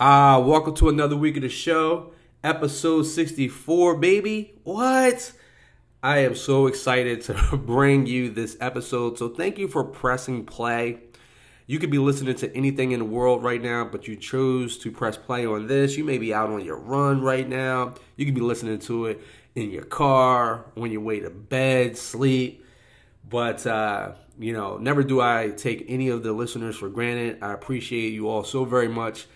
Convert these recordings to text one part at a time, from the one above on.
Ah, welcome to another week of the show, episode 64, baby. What? I am so excited to bring you this episode. So, thank you for pressing play. You could be listening to anything in the world right now, but you chose to press play on this. You may be out on your run right now. You could be listening to it in your car, when you way to bed, sleep. But, uh, you know, never do I take any of the listeners for granted. I appreciate you all so very much.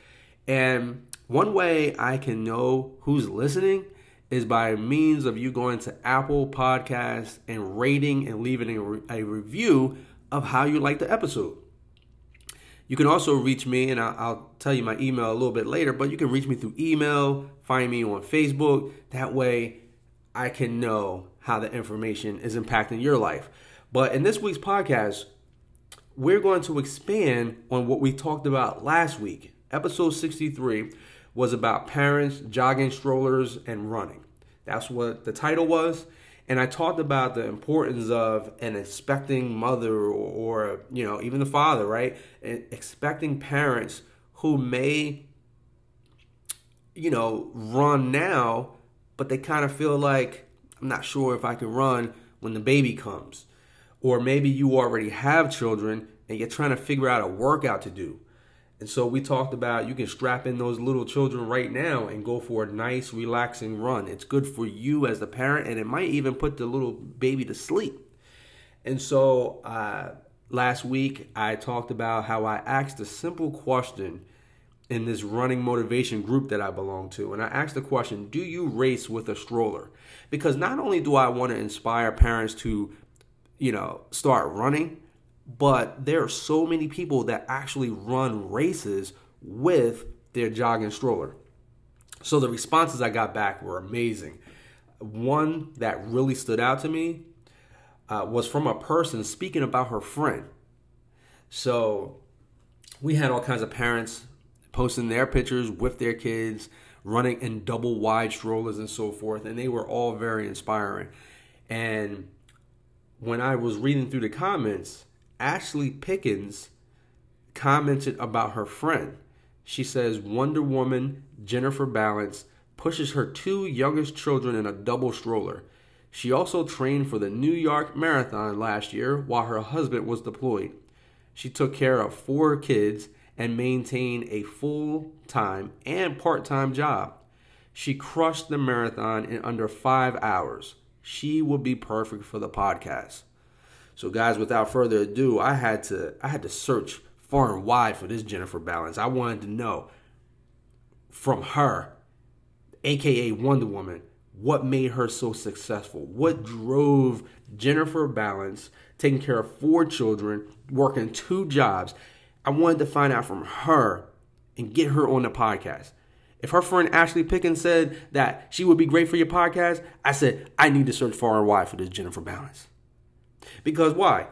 And one way I can know who's listening is by means of you going to Apple Podcasts and rating and leaving a, re- a review of how you like the episode. You can also reach me, and I'll, I'll, tell you my email a little bit later, but you can reach me through email, find me on Facebook. That way, I can know how the information is impacting your life. But in this week's podcast, we're going to expand on what we talked about last week. Episode 63 was about parents, jogging strollers, and running. That's what the title was. And I talked about the importance of an expecting mother or, or you know, even the father, right? And expecting parents who may, you know, run now, but they kind of feel like, I'm not sure if I can run when the baby comes. Or maybe you already have children and you're trying to figure out a workout to do. And so we talked about you can strap in those little children right now and go for a nice, relaxing run. It's good for you as the parent, and it might even put the little baby to sleep. And so uh, last week, I talked about how I asked a simple question in this running motivation group that I belong to. And I asked the question Do you race with a stroller? Because not only do I want to inspire parents to, you know, start running, but there are so many people that actually run races with their jogging stroller. So the responses I got back were amazing. One that really stood out to me uh, was from a person speaking about her friend. So we had all kinds of parents posting their pictures with their kids running in double wide strollers and so forth, and they were all very inspiring. And when I was reading through the comments, Ashley Pickens commented about her friend. She says Wonder Woman Jennifer Balance pushes her two youngest children in a double stroller. She also trained for the New York Marathon last year while her husband was deployed. She took care of four kids and maintained a full time and part time job. She crushed the marathon in under five hours. She would be perfect for the podcast. So guys, without further ado, I had to I had to search far and wide for this Jennifer Balance. I wanted to know from her, aka Wonder Woman, what made her so successful? What drove Jennifer Balance taking care of four children, working two jobs? I wanted to find out from her and get her on the podcast. If her friend Ashley Pickens said that she would be great for your podcast, I said, I need to search far and wide for this Jennifer Balance. Because why?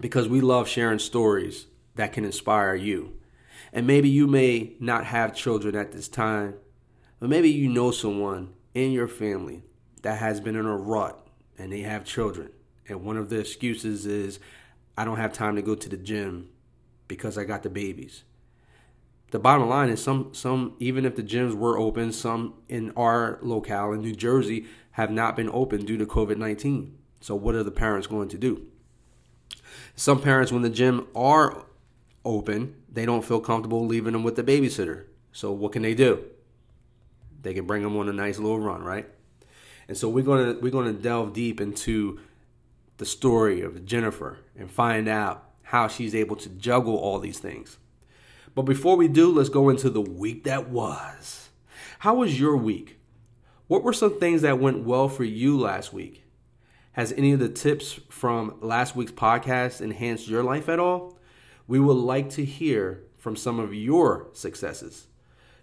Because we love sharing stories that can inspire you. And maybe you may not have children at this time, but maybe you know someone in your family that has been in a rut and they have children. And one of the excuses is, I don't have time to go to the gym because I got the babies. The bottom line is some some even if the gyms were open, some in our locale in New Jersey have not been open due to COVID-19. So, what are the parents going to do? Some parents, when the gym are open, they don't feel comfortable leaving them with the babysitter. So, what can they do? They can bring them on a nice little run, right? And so we're gonna we're gonna delve deep into the story of Jennifer and find out how she's able to juggle all these things. But before we do, let's go into the week that was. How was your week? What were some things that went well for you last week? Has any of the tips from last week's podcast enhanced your life at all? We would like to hear from some of your successes.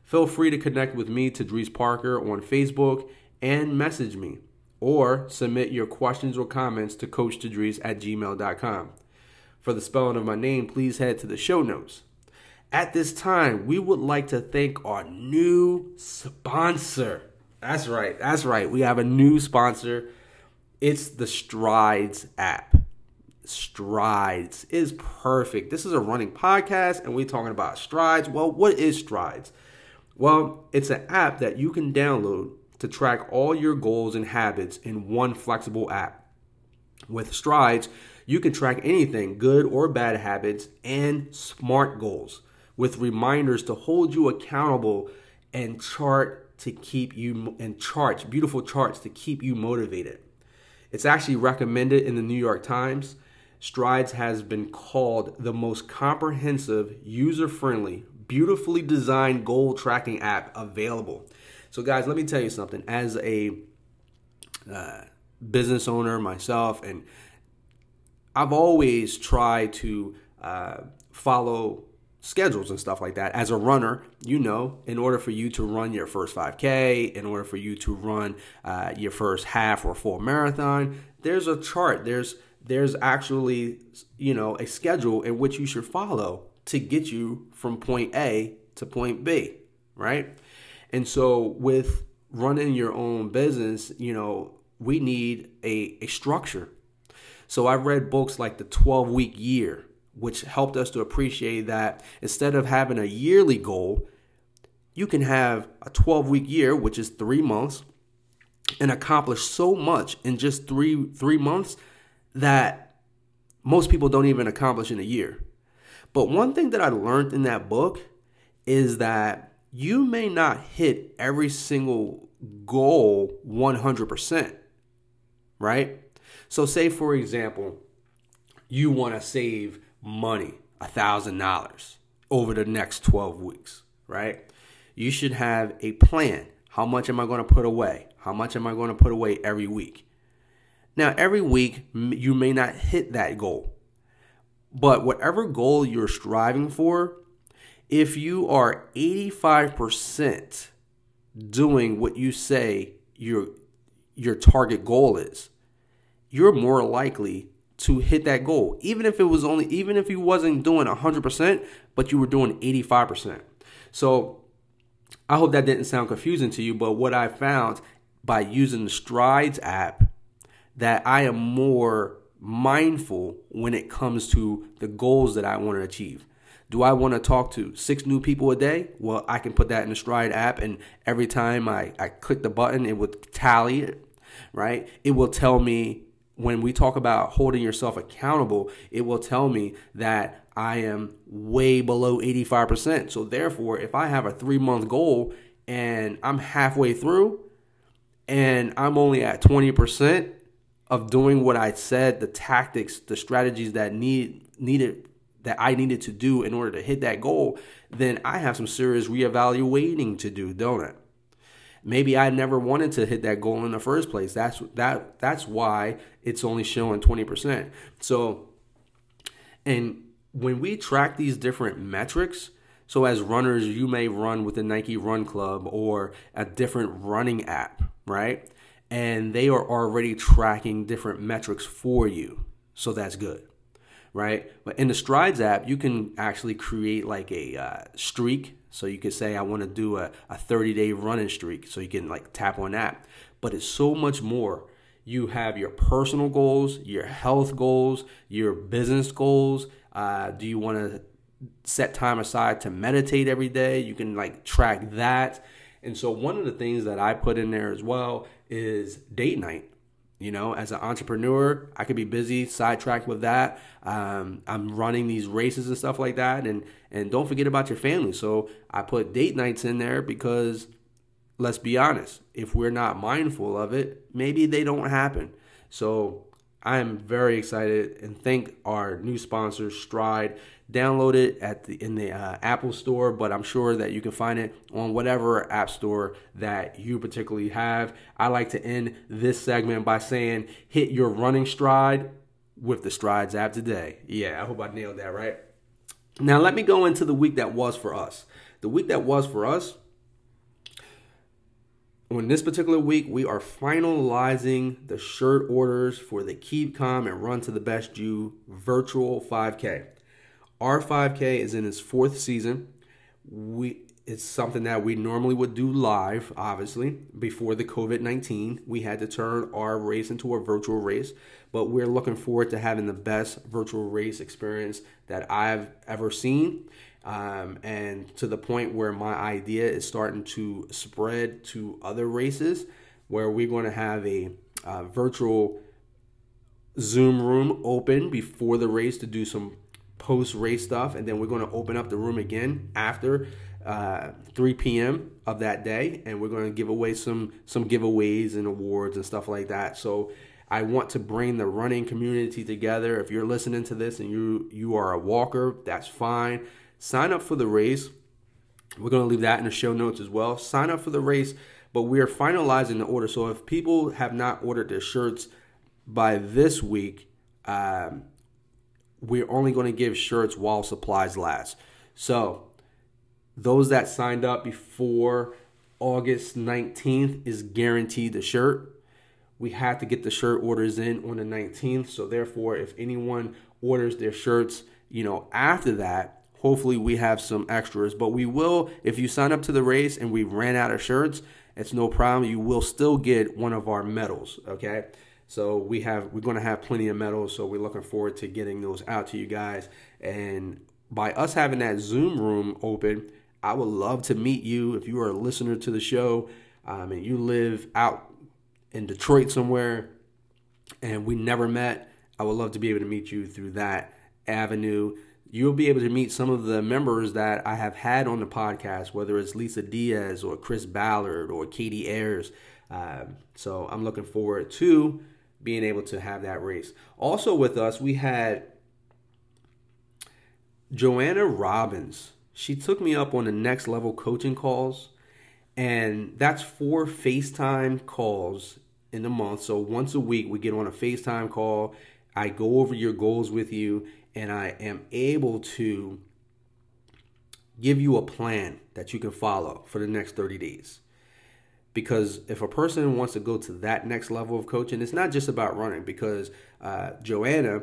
Feel free to connect with me, Tadrees Parker, on Facebook and message me or submit your questions or comments to CoachTadrees at gmail.com. For the spelling of my name, please head to the show notes. At this time, we would like to thank our new sponsor. That's right, that's right. We have a new sponsor it's the Strides app. Strides is perfect. This is a running podcast and we're talking about Strides. Well, what is Strides? Well, it's an app that you can download to track all your goals and habits in one flexible app. With Strides, you can track anything, good or bad habits, and smart goals with reminders to hold you accountable and chart to keep you and charts, beautiful charts to keep you motivated. It's actually recommended in the New York Times. Strides has been called the most comprehensive, user friendly, beautifully designed goal tracking app available. So, guys, let me tell you something. As a uh, business owner myself, and I've always tried to uh, follow schedules and stuff like that. As a runner, you know, in order for you to run your first 5K, in order for you to run uh, your first half or full marathon, there's a chart. There's there's actually you know a schedule in which you should follow to get you from point A to point B, right? And so with running your own business, you know, we need a, a structure. So I've read books like the 12 week year which helped us to appreciate that instead of having a yearly goal, you can have a 12 week year, which is three months, and accomplish so much in just three three months that most people don't even accomplish in a year. But one thing that I learned in that book is that you may not hit every single goal 100%, right? So, say for example, you want to save money, a $1,000 over the next 12 weeks, right? You should have a plan. How much am I going to put away? How much am I going to put away every week? Now, every week, you may not hit that goal. But whatever goal you're striving for, if you are 85% doing what you say your your target goal is, you're more likely to hit that goal. Even if it was only, even if you wasn't doing 100%, but you were doing 85%. So I hope that didn't sound confusing to you, but what I found by using the Strides app, that I am more mindful when it comes to the goals that I want to achieve. Do I want to talk to six new people a day? Well, I can put that in the Stride app, and every time I, I click the button, it would tally it, right? It will tell me when we talk about holding yourself accountable, it will tell me that I am way below 85%. So, therefore, if I have a three month goal and I'm halfway through and I'm only at 20% of doing what I said, the tactics, the strategies that need needed that I needed to do in order to hit that goal, then I have some serious reevaluating to do, don't I? Maybe I never wanted to hit that goal in the first place. That's that that's why it's only showing 20%. So and when we track these different metrics, so as runners, you may run with the Nike Run Club or a different running app, right? And they are already tracking different metrics for you. So that's good, right? But in the Strides app, you can actually create like a uh, streak so you could say, I want to do a, a 30 day running streak. So you can like tap on that. But it's so much more. You have your personal goals, your health goals, your business goals. Uh, do you want to set time aside to meditate every day? You can like track that. And so one of the things that I put in there as well is date night. You know, as an entrepreneur, I could be busy, sidetracked with that. Um, I'm running these races and stuff like that, and and don't forget about your family. So I put date nights in there because, let's be honest, if we're not mindful of it, maybe they don't happen. So I am very excited and thank our new sponsor Stride download it at the in the uh, Apple Store, but I'm sure that you can find it on whatever app store that you particularly have. I like to end this segment by saying, "Hit your running stride with the Strides app today." Yeah, I hope I nailed that right. Now let me go into the week that was for us. The week that was for us. On this particular week, we are finalizing the shirt orders for the Keep Calm and Run to the Best You virtual 5K. Our 5K is in its fourth season. We it's something that we normally would do live, obviously. Before the COVID 19, we had to turn our race into a virtual race, but we're looking forward to having the best virtual race experience that I've ever seen. Um, and to the point where my idea is starting to spread to other races, where we're going to have a uh, virtual Zoom room open before the race to do some post race stuff, and then we're going to open up the room again after uh, 3 p.m. of that day, and we're going to give away some some giveaways and awards and stuff like that. So I want to bring the running community together. If you're listening to this and you you are a walker, that's fine. Sign up for the race. We're going to leave that in the show notes as well. Sign up for the race, but we are finalizing the order. So if people have not ordered their shirts by this week, um, we're only going to give shirts while supplies last. So those that signed up before August 19th is guaranteed the shirt. We have to get the shirt orders in on the 19th. So therefore, if anyone orders their shirts, you know, after that, hopefully we have some extras. But we will, if you sign up to the race and we ran out of shirts, it's no problem. You will still get one of our medals. Okay. So we have we're going to have plenty of medals. So we're looking forward to getting those out to you guys. And by us having that Zoom room open, I would love to meet you if you are a listener to the show um, and you live out in Detroit somewhere and we never met. I would love to be able to meet you through that avenue. You'll be able to meet some of the members that I have had on the podcast, whether it's Lisa Diaz or Chris Ballard or Katie Ayers. Um, so I'm looking forward to being able to have that race. Also with us, we had Joanna Robbins she took me up on the next level coaching calls. And that's four FaceTime calls in a month. So once a week, we get on a FaceTime call. I go over your goals with you, and I am able to give you a plan that you can follow for the next 30 days. Because if a person wants to go to that next level of coaching, it's not just about running. Because uh, Joanna,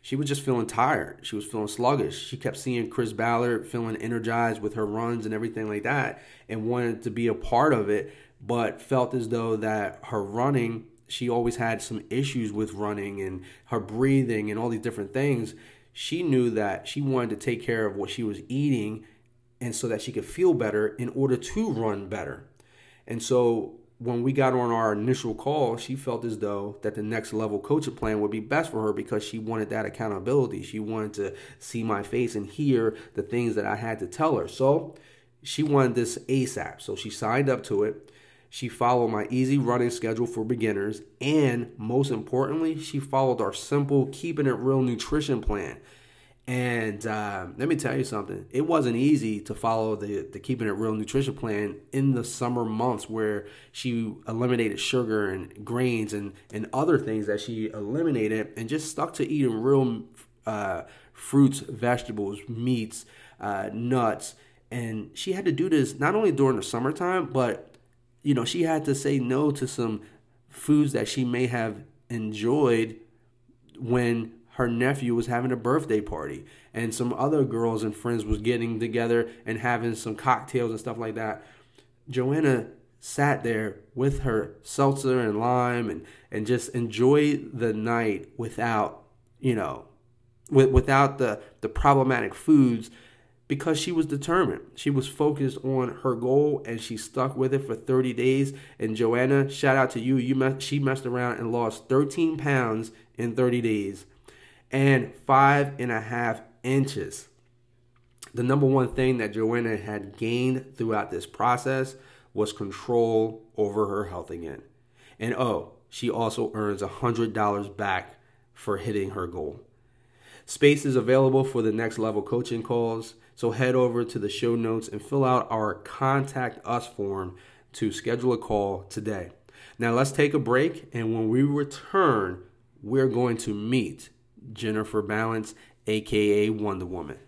she was just feeling tired. She was feeling sluggish. She kept seeing Chris Ballard feeling energized with her runs and everything like that and wanted to be a part of it, but felt as though that her running, she always had some issues with running and her breathing and all these different things. She knew that she wanted to take care of what she was eating and so that she could feel better in order to run better. And so when we got on our initial call, she felt as though that the next level coaching plan would be best for her because she wanted that accountability. She wanted to see my face and hear the things that I had to tell her. So she wanted this ASAP. So she signed up to it. She followed my easy running schedule for beginners. And most importantly, she followed our simple keeping it real nutrition plan. And uh, let me tell you something. It wasn't easy to follow the, the keeping it real nutrition plan in the summer months where she eliminated sugar and grains and, and other things that she eliminated and just stuck to eating real uh, fruits, vegetables, meats, uh, nuts. And she had to do this not only during the summertime, but you know, she had to say no to some foods that she may have enjoyed when her nephew was having a birthday party and some other girls and friends was getting together and having some cocktails and stuff like that joanna sat there with her seltzer and lime and and just enjoyed the night without you know with, without the the problematic foods because she was determined. She was focused on her goal and she stuck with it for 30 days. And Joanna, shout out to you. You she messed around and lost 13 pounds in 30 days and five and a half inches. The number one thing that Joanna had gained throughout this process was control over her health again. And oh, she also earns $100 back for hitting her goal. Space is available for the next level coaching calls, so head over to the show notes and fill out our contact us form to schedule a call today. Now let's take a break, and when we return, we're going to meet Jennifer Balance, aka Wonder Woman.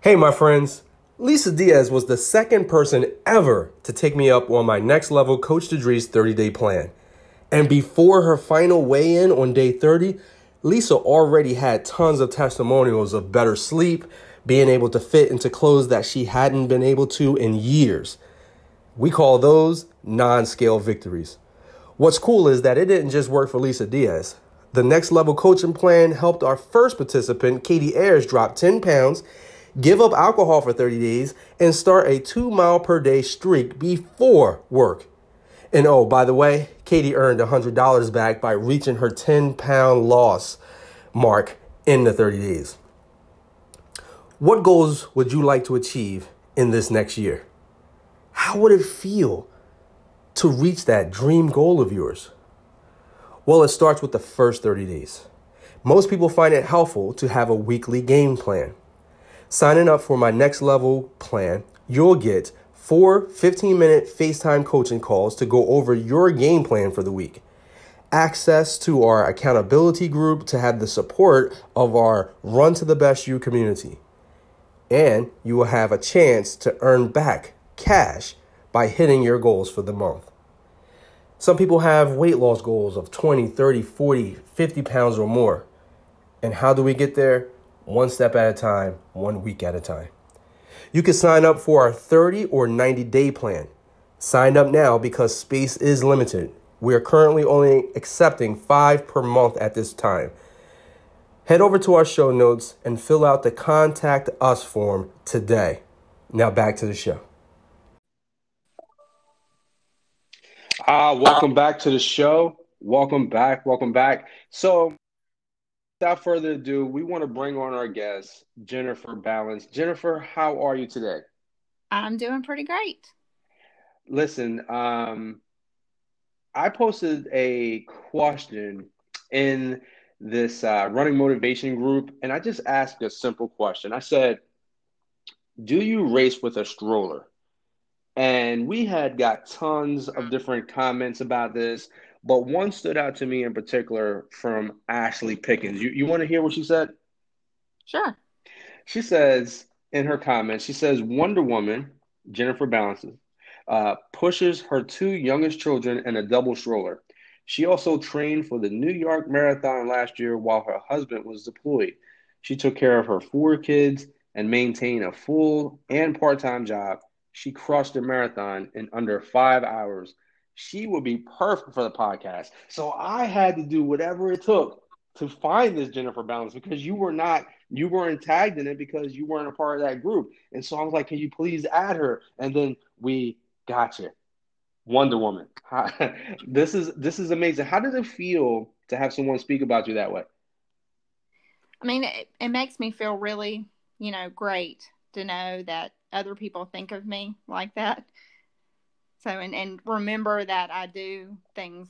Hey, my friends. Lisa Diaz was the second person ever to take me up on my next level Coach Tedree's 30 day plan. And before her final weigh in on day 30, Lisa already had tons of testimonials of better sleep, being able to fit into clothes that she hadn't been able to in years. We call those non scale victories. What's cool is that it didn't just work for Lisa Diaz. The next level coaching plan helped our first participant, Katie Ayers, drop 10 pounds, give up alcohol for 30 days, and start a two mile per day streak before work. And oh, by the way, Katie earned $100 back by reaching her 10 pound loss mark in the 30 days. What goals would you like to achieve in this next year? How would it feel to reach that dream goal of yours? Well, it starts with the first 30 days. Most people find it helpful to have a weekly game plan. Signing up for my next level plan, you'll get four 15 minute FaceTime coaching calls to go over your game plan for the week, access to our accountability group to have the support of our Run to the Best You community, and you will have a chance to earn back cash by hitting your goals for the month. Some people have weight loss goals of 20, 30, 40, 50 pounds or more. And how do we get there? One step at a time, one week at a time. You can sign up for our 30 or 90 day plan. Sign up now because space is limited. We are currently only accepting five per month at this time. Head over to our show notes and fill out the contact us form today. Now back to the show. Ah, welcome back to the show. Welcome back. Welcome back. So, without further ado, we want to bring on our guest, Jennifer Balance. Jennifer, how are you today? I'm doing pretty great. Listen, um, I posted a question in this uh, running motivation group, and I just asked a simple question. I said, Do you race with a stroller? And we had got tons of different comments about this, but one stood out to me in particular from Ashley Pickens. You, you want to hear what she said? Sure. She says in her comments, she says Wonder Woman, Jennifer Balances, uh, pushes her two youngest children in a double stroller. She also trained for the New York Marathon last year while her husband was deployed. She took care of her four kids and maintained a full and part time job she crushed a marathon in under five hours. She would be perfect for the podcast. So I had to do whatever it took to find this Jennifer Balance because you were not, you weren't tagged in it because you weren't a part of that group. And so I was like, can you please add her? And then we got you. Wonder Woman. this is this is amazing. How does it feel to have someone speak about you that way? I mean, it, it makes me feel really, you know, great to know that other people think of me like that. So and and remember that I do things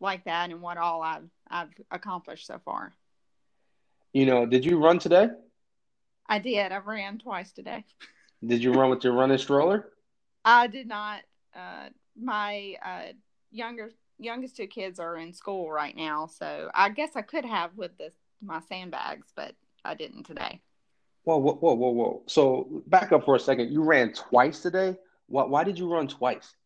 like that and what all I've I've accomplished so far. You know, did you run today? I did. I ran twice today. Did you run with your running stroller? I did not. Uh, my uh, younger youngest two kids are in school right now, so I guess I could have with the my sandbags, but I didn't today. Whoa, whoa, whoa, whoa, whoa. So back up for a second. You ran twice today. Why, why did you run twice?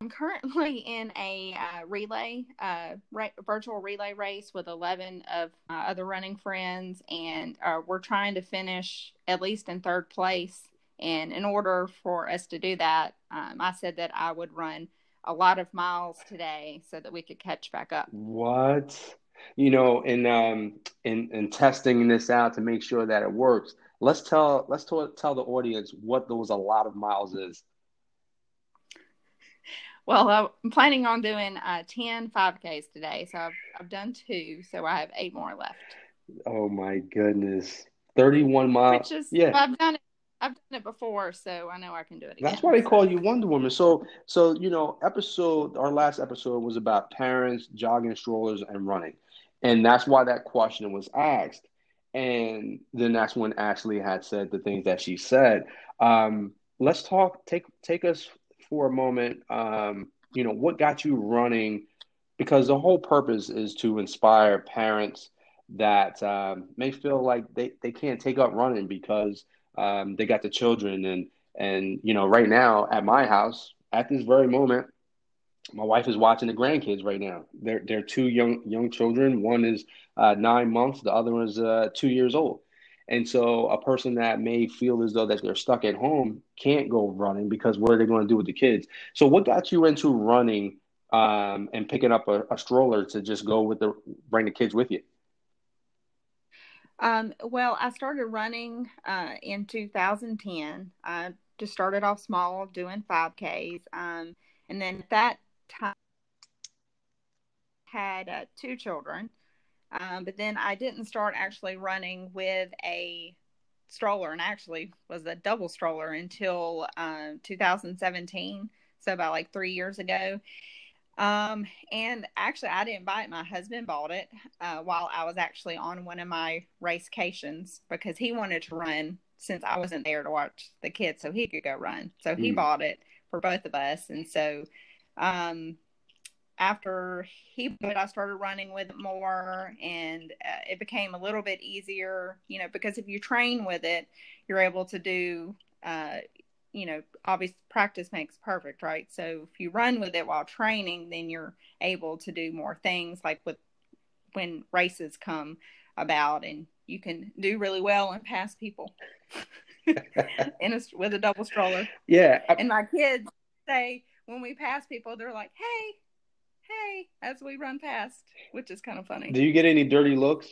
I'm currently in a uh, relay, uh, re- virtual relay race with 11 of my other running friends, and uh, we're trying to finish at least in third place. And in order for us to do that, um, I said that I would run a lot of miles today so that we could catch back up. What? You know, in um, in in testing this out to make sure that it works. Let's tell let's tell, tell the audience what those a lot of miles is. Well, I'm planning on doing uh, 10 5Ks today. So I've, I've done two. So I have eight more left. Oh, my goodness. 31 miles. Which is, yeah. I've done it I've done it before, so I know I can do it again. That's why they call you Wonder Woman. So, so you know, episode our last episode was about parents jogging strollers and running, and that's why that question was asked. And then that's when Ashley had said the things that she said. Um, let's talk. Take take us for a moment. Um, you know, what got you running? Because the whole purpose is to inspire parents that um, may feel like they, they can't take up running because um, they got the children and and you know right now at my house at this very moment my wife is watching the grandkids right now. They're they're two young young children. One is uh, nine months. The other one is uh, two years old. And so a person that may feel as though that they're stuck at home can't go running because what are they going to do with the kids? So what got you into running um, and picking up a, a, stroller to just go with the bring the kids with you? Um, well, I started running uh, in 2010. I just started off small, doing 5Ks, um, and then at that had uh, two children. Um, but then I didn't start actually running with a stroller, and actually was a double stroller until uh, 2017. So about like three years ago. Um, and actually, I didn't buy it. My husband bought it uh, while I was actually on one of my racecations because he wanted to run since I wasn't there to watch the kids, so he could go run. So he mm. bought it for both of us, and so um, after he but I started running with it more and uh, it became a little bit easier, you know, because if you train with it, you're able to do, uh, you know, obviously practice makes perfect, right? So if you run with it while training, then you're able to do more things like with when races come about and you can do really well and pass people in a, with a double stroller. Yeah. I... And my kids say when we pass people, they're like, "Hey, hey, as we run past, which is kind of funny. Do you get any dirty looks?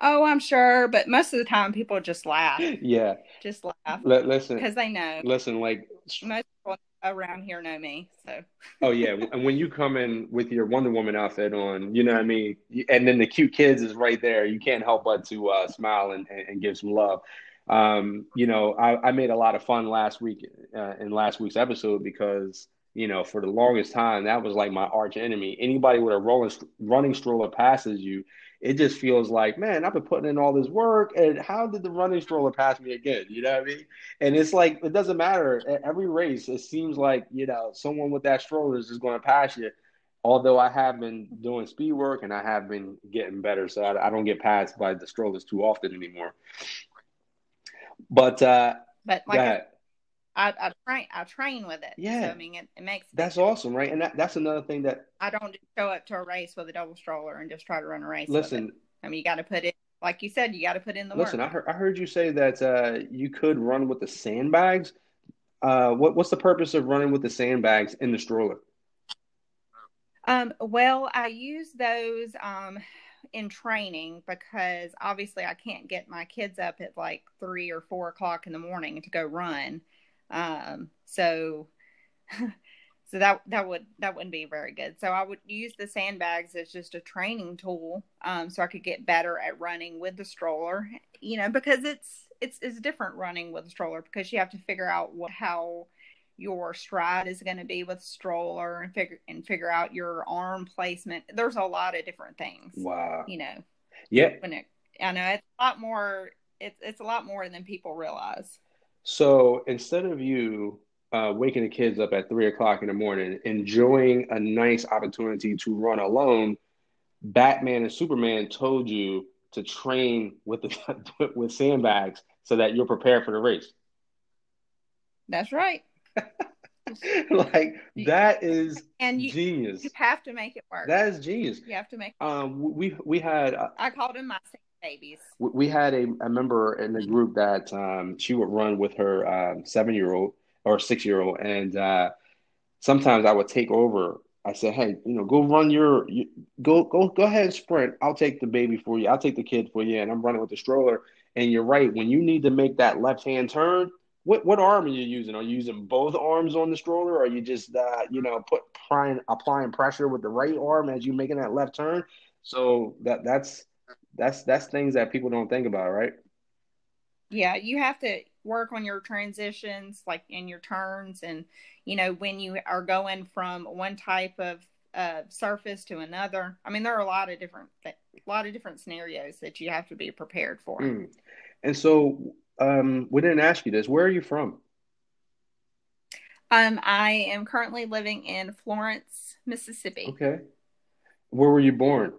Oh, I'm sure, but most of the time people just laugh. Yeah, just laugh. L- listen, because they know. Listen, like most people around here know me, so. oh yeah, and when you come in with your Wonder Woman outfit on, you know what I mean, and then the cute kids is right there, you can't help but to uh, smile and, and give some love. Um, you know, I, I, made a lot of fun last week uh, in last week's episode because you know, for the longest time, that was like my arch enemy. Anybody with a rolling, running stroller passes you, it just feels like, man, I've been putting in all this work, and how did the running stroller pass me again? You know what I mean? And it's like it doesn't matter. At every race, it seems like you know someone with that stroller is just going to pass you. Although I have been doing speed work and I have been getting better, so I, I don't get passed by the strollers too often anymore. But uh, but like I, I train I train with it. Yeah, so, I mean it, it makes that's awesome, right? And that, that's another thing that I don't just show up to a race with a double stroller and just try to run a race. Listen, I mean you got to put it like you said, you got to put in the listen. work. I heard I heard you say that uh, you could run with the sandbags. Uh, what what's the purpose of running with the sandbags in the stroller? Um, well, I use those um, in training because obviously I can't get my kids up at like three or four o'clock in the morning to go run. Um, so so that that would that wouldn't be very good. So I would use the sandbags as just a training tool, um, so I could get better at running with the stroller. You know, because it's it's it's different running with a stroller because you have to figure out what how your stride is going to be with stroller and figure and figure out your arm placement. There's a lot of different things. Wow. You know. Yeah. When it, I know it's a lot more. It's it's a lot more than people realize. So instead of you uh, waking the kids up at three o'clock in the morning, enjoying a nice opportunity to run alone, Batman and Superman told you to train with the with sandbags so that you're prepared for the race. That's right. like that is and you, genius. You have to make it work. That is genius. You have to make. Um, we we had. Uh, I called him my babies. We had a, a member in the group that um, she would run with her um, seven year old or six year old, and uh, sometimes I would take over. I said, "Hey, you know, go run your, you, go go go ahead and sprint. I'll take the baby for you. I'll take the kid for you." And I'm running with the stroller. And you're right. When you need to make that left hand turn, what what arm are you using? Are you using both arms on the stroller, or are you just uh, you know put applying applying pressure with the right arm as you're making that left turn? So that that's that's that's things that people don't think about, right? Yeah, you have to work on your transitions, like in your turns, and you know when you are going from one type of uh, surface to another. I mean, there are a lot of different a lot of different scenarios that you have to be prepared for. Mm. And so, um, we didn't ask you this. Where are you from? Um, I am currently living in Florence, Mississippi. Okay. Where were you born?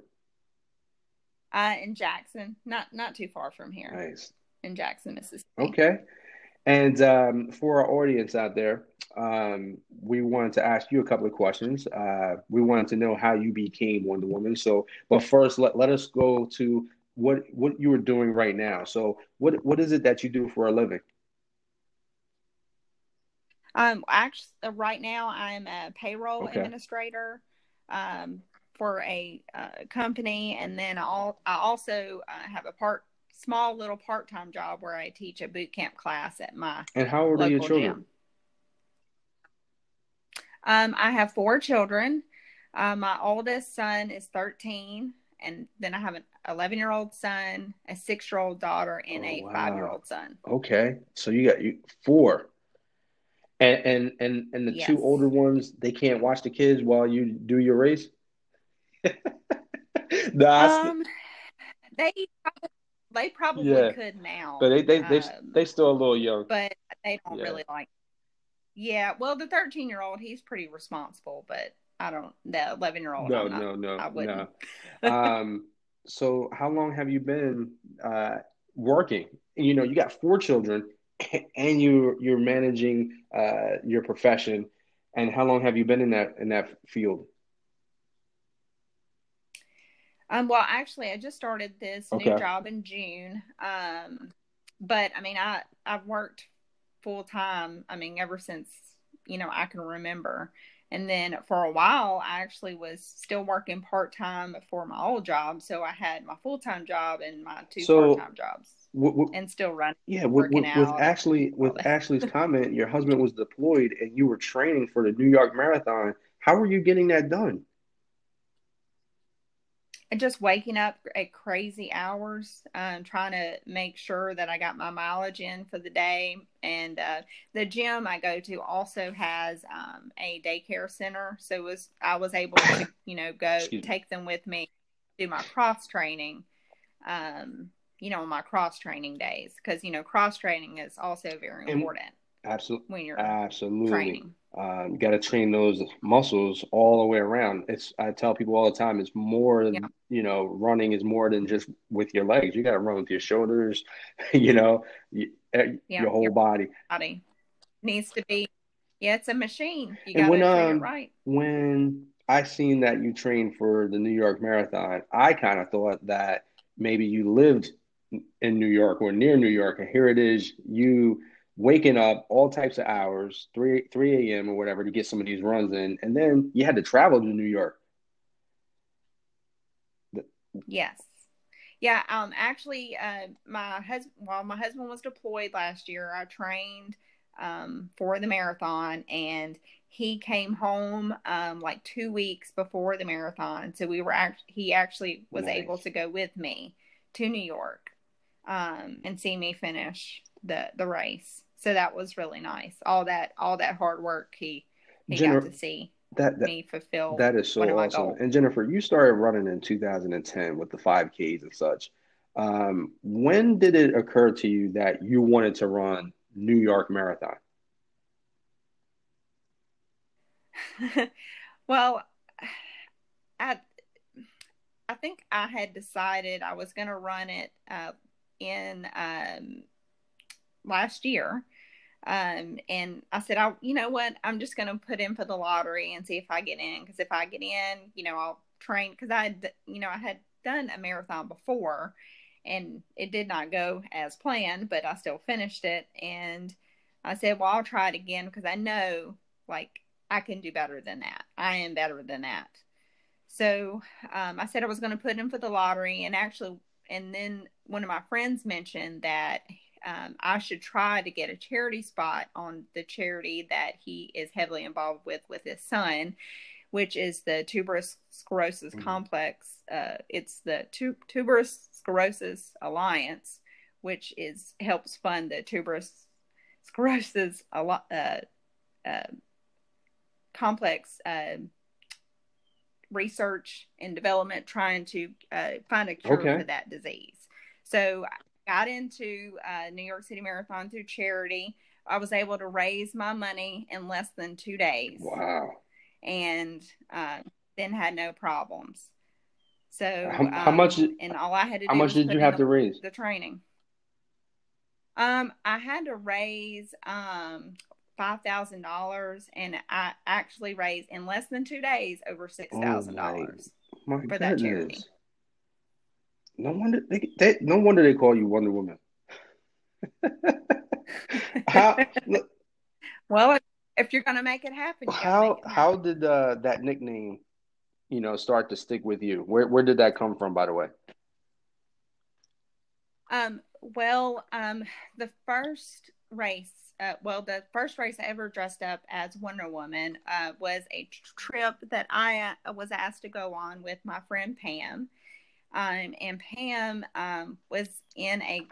Uh, in Jackson, not not too far from here. Nice. In Jackson, Mississippi. Okay. And um, for our audience out there, um, we wanted to ask you a couple of questions. Uh, we wanted to know how you became Wonder Woman. So, but first, let, let us go to what what you are doing right now. So, what what is it that you do for a living? Um, actually, right now I'm a payroll okay. administrator um, for a uh, company, and then I also uh, have a part small little part time job where I teach a boot camp class at my. And how old are your children? Gym. Um, I have four children. Uh, my oldest son is 13, and then I have an 11 year old son, a six year old daughter, and oh, a wow. five year old son. Okay, so you got you four. And and and, and the yes. two older ones, they can't watch the kids while you do your race. no, um, they they probably yeah. could now, but they they they, um, they still a little young. But they don't yeah. really like. Yeah, well, the thirteen year old, he's pretty responsible, but I don't. The eleven year old, no, no, no, I wouldn't. No. um, so how long have you been uh, working? You know, you got four children, and you you're managing uh, your profession. And how long have you been in that in that field? Um, well, actually, I just started this okay. new job in June. Um, but I mean, I I've worked full time. I mean, ever since you know I can remember. And then for a while, I actually was still working part time for my old job. So I had my full time job and my two so, part time jobs, w- w- and still running. Yeah, with, with Ashley, with Ashley's comment, your husband was deployed and you were training for the New York Marathon. How were you getting that done? Just waking up at crazy hours, um, trying to make sure that I got my mileage in for the day. And uh, the gym I go to also has um, a daycare center, so was I was able to, you know, go take them with me, do my cross training, um, you know, on my cross training days because you know cross training is also very and important. Absolutely, when you're absolutely training. Um, got to train those muscles all the way around. It's I tell people all the time. It's more than yeah. you know. Running is more than just with your legs. You got to run with your shoulders. You know, you, eh, yeah, your whole your body. Body needs to be. Yeah, it's a machine. You got to train um, it right. When I seen that you trained for the New York Marathon, I kind of thought that maybe you lived in New York or near New York, and here it is. You waking up all types of hours, 3 3 a.m. or whatever, to get some of these runs in, and then you had to travel to New York. Yes. Yeah, um actually uh my husband while my husband was deployed last year, I trained um for the marathon and he came home um like 2 weeks before the marathon. So we were act- he actually was nice. able to go with me to New York um and see me finish the the race so that was really nice. All that all that hard work he he Jennifer, got to see that, that me fulfill. That is so awesome. And Jennifer, you started running in 2010 with the 5Ks and such. Um, when did it occur to you that you wanted to run New York Marathon? well, I I think I had decided I was going to run it uh, in um, last year. Um, and I said, I, you know what, I'm just going to put in for the lottery and see if I get in. Cause if I get in, you know, I'll train. Cause I, you know, I had done a marathon before and it did not go as planned, but I still finished it. And I said, well, I'll try it again because I know like I can do better than that. I am better than that. So um, I said I was going to put in for the lottery, and actually, and then one of my friends mentioned that um, I should try to get a charity spot on the charity that he is heavily involved with with his son, which is the tuberous sclerosis mm-hmm. complex. Uh, it's the tu- tuberous sclerosis alliance, which is helps fund the tuberous sclerosis uh, uh, complex uh, research and development, trying to uh, find a cure okay. for that disease. So got into uh, New York City Marathon through charity. I was able to raise my money in less than two days. Wow. And uh, then had no problems. So how, um, how, much? And all I had to do. How much did you have the, to raise? The training. Um, I had to raise um five thousand dollars, and I actually raised in less than two days over six thousand dollars My for that charity. No wonder they, they no wonder they call you Wonder Woman. how look, Well, if, you're gonna make it happen, you how it how did uh, that nickname, you know, start to stick with you? Where where did that come from, by the way? Um, well, um, the first race, uh, well, the first race I ever dressed up as Wonder Woman uh, was a trip that I uh, was asked to go on with my friend Pam. Um, and Pam um, was in a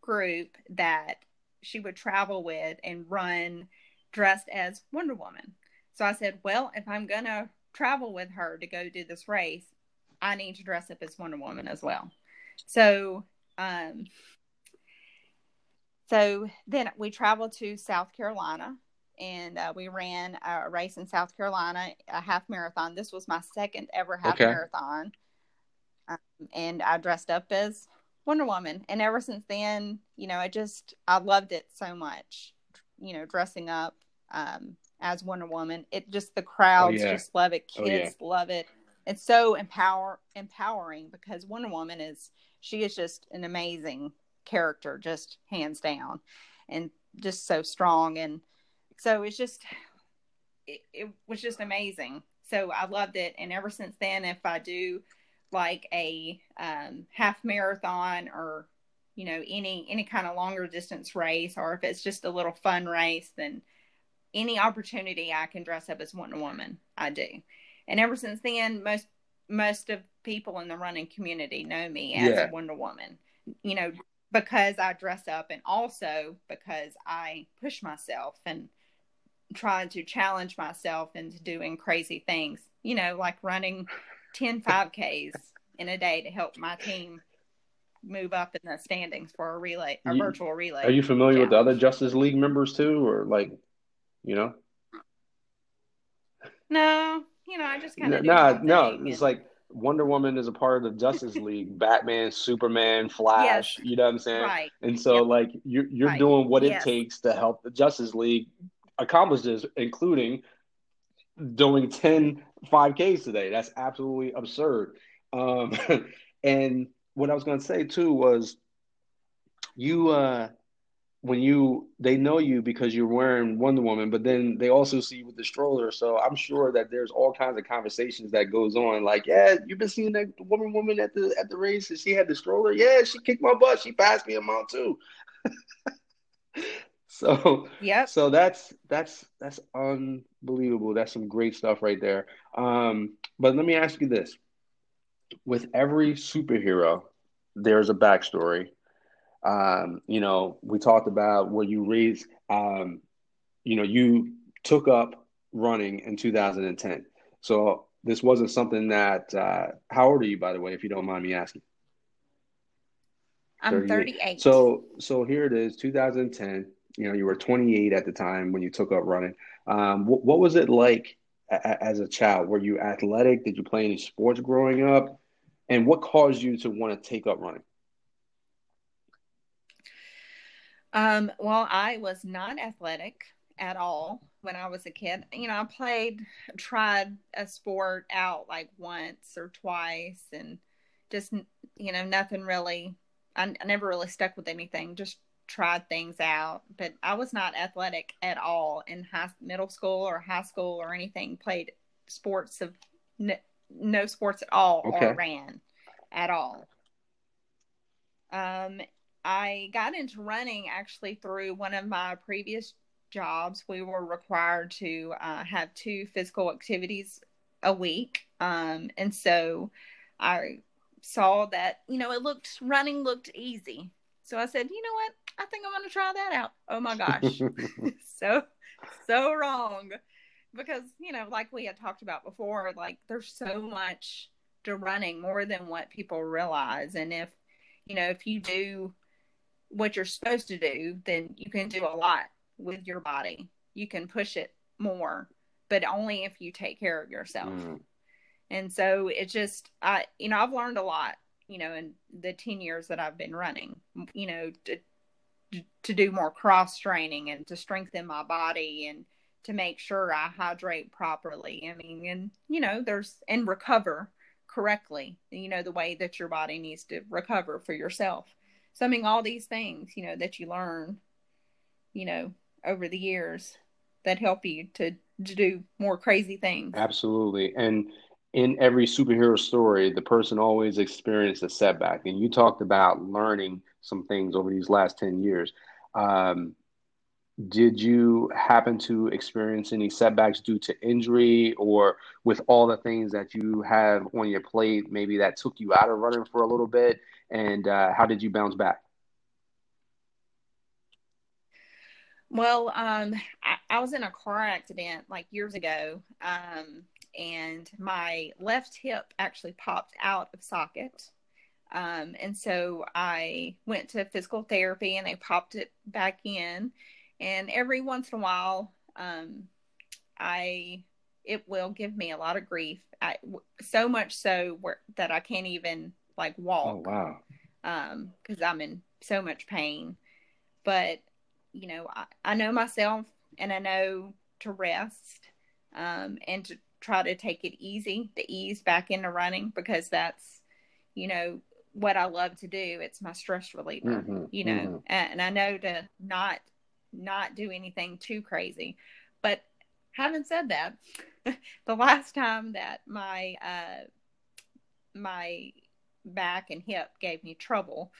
group that she would travel with and run dressed as Wonder Woman. So I said, well, if I'm going to travel with her to go do this race, I need to dress up as Wonder Woman as well. So um, so then we traveled to South Carolina and uh, we ran a race in South Carolina, a half marathon. This was my second ever half Okay. marathon. Um, and I dressed up as Wonder Woman. And ever since then, you know, I just, I loved it so much, you know, dressing up um, as Wonder Woman. It just, the crowds yeah. just love it. Oh, Kids love it. It's so empower empowering because Wonder Woman is she is just an amazing character, just hands down, and just so strong. And so it's just, it, it was just amazing. So I loved it. And ever since then, if I do like a um, half marathon or, you know, any, any kind of longer distance race, or if it's just a little fun race, then any opportunity I can dress up as Wonder Woman, I do. And ever since then, most, most of people in the running community know me as Yeah. a Wonder Woman, you know, because I dress up and also because I push myself and try to challenge myself into doing crazy things, you know, like running 10 5Ks in a day to help my team move up in the standings for a relay, a You- virtual relay. Are you familiar with the other Justice League members too, or like, you know? No, you know, I just kind of Nah, no, it's like Wonder Woman is a part of the Justice League. Batman, Superman, Flash. Yes. You know what I'm saying? right. And so, Yep. like, you're you're Right. doing what Yes. it takes to help the Justice League accomplish this, including doing 10 5Ks today. That's absolutely absurd. Um, and what I was going to say too was, you uh, when you they know you because you're wearing Wonder Woman, but then they also see you with the stroller. So I'm sure that there's all kinds of conversations that goes on. Like, yeah, you've been seeing that woman woman at the at the race, and she had the stroller. Yeah, she kicked my butt. She passed me a mile too. so yeah. so that's that's that's unbelievable. That's some great stuff right there. Um, but let me ask you this: with every superhero, there's a backstory. Um, you know, we talked about where you raised. Um, you know, you took up running in 2010. So this wasn't something that. Uh, how old are you, by the way, if you don't mind me asking? I'm 38. 38. So so here it is, 2010. You know, you were 28 at the time when you took up running. Um, what, what was it like a, as a child? Were you athletic? Did you play any sports growing up? And what caused you to want to take up running? Um, well, I was not athletic at all when I was a kid. You know, I played, tried a sport out like once or twice and just, you know, nothing really, I, I never really stuck with anything, just tried things out. But I was not athletic at all in high, middle school or high school or anything, played sports of no, no sports at all Okay. or ran at all. Um, I got into running actually through one of my previous jobs. We were required to uh, have two physical activities a week. Um, and so I saw that, you know, it looked, running looked easy. So I said, you know what? I think I'm going to try that out. Oh my gosh. so, so wrong. Because, you know, like we had talked about before, like there's so much to running more than what people realize. And if, you know, if you do what you're supposed to do, then you can do a lot with your body. You can push it more, but only if you take care of yourself. Mm. And so it's just, I, you know, I've learned a lot, you know, in the 10 years that I've been running, you know, to, to do more cross training and to strengthen my body and to make sure I hydrate properly. I mean, and you know, there's and recover correctly, you know, the way that your body needs to recover for yourself. So, I mean, all these things, you know, that you learn, you know, over the years that help you to, to do more crazy things. Absolutely. And in every superhero story, the person always experienced a setback. And you talked about learning some things over these last 10 years. Um, did you happen to experience any setbacks due to injury or with all the things that you have on your plate maybe that took you out of running for a little bit and uh, how did you bounce back well um, I, I, was in a car accident like years ago um, and my left hip actually popped out of socket. Um, and so i went to physical therapy and they popped it back in. And every once in a while um, i it will give me a lot of grief. I, so much so where, that i can't even like walk. Oh wow. Um because i'm in so much pain. But you know I, I know myself and i know to rest um and to try to take it easy to ease back into running because that's you know what i love to do it's my stress reliever mm-hmm, you know mm-hmm. and, and i know to not not do anything too crazy. But having said that, the last time that my uh, my back and hip gave me trouble,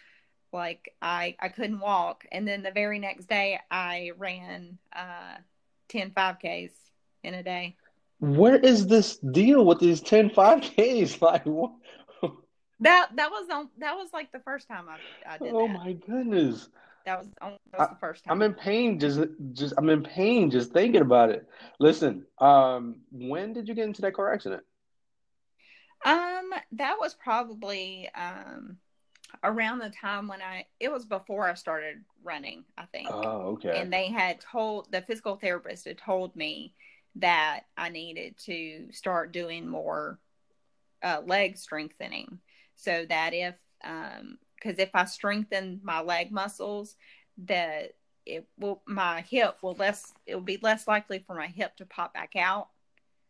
like I I couldn't walk, and then the very next day I ran uh, 10 5Ks in a day. Where is this deal with these 10 5Ks? Like what? That that was on that was like the first time I, I did. Oh that. my goodness! That was, that was the first time. I'm in pain just just I'm in pain just thinking about it. Listen, um, when did you get into that car accident? Um, that was probably um around the time when I it was before I started running, I think. Oh, okay. And they had told the physical therapist had told me that I needed to start doing more uh, leg strengthening so that if um because if I strengthen my leg muscles, that it will my hip will less it will be less likely for my hip to pop back out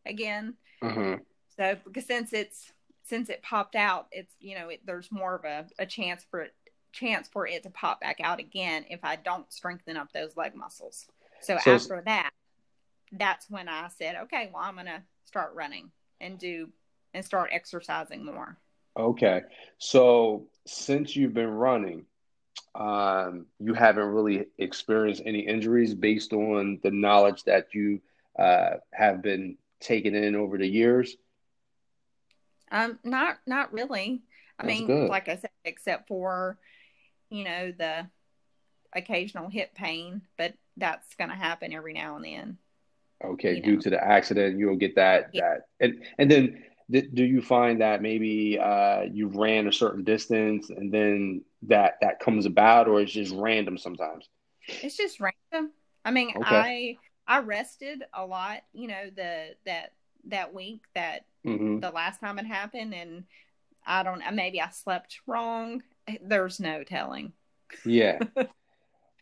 again. Mm-hmm. So because since it's since it popped out, it's you know it, there's more of a, a chance for it chance for it to pop back out again if I don't strengthen up those leg muscles. So, so after that, that's when I said, okay, well I'm gonna start running and do and start exercising more. Okay. So since you've been running, um, you haven't really experienced any injuries based on the knowledge that you uh, have been taking in over the years? Um, not not really. I That's mean, good. like I said, except for you know the occasional hip pain, but that's going to happen every now and then. Okay, due know. to the accident, you'll get that yeah. that and and then do you find that maybe uh, you ran a certain distance and then that that comes about or it's just random sometimes it's just random i mean okay. i i rested a lot you know the that that week that mm-hmm. the last time it happened and i don't maybe i slept wrong there's no telling yeah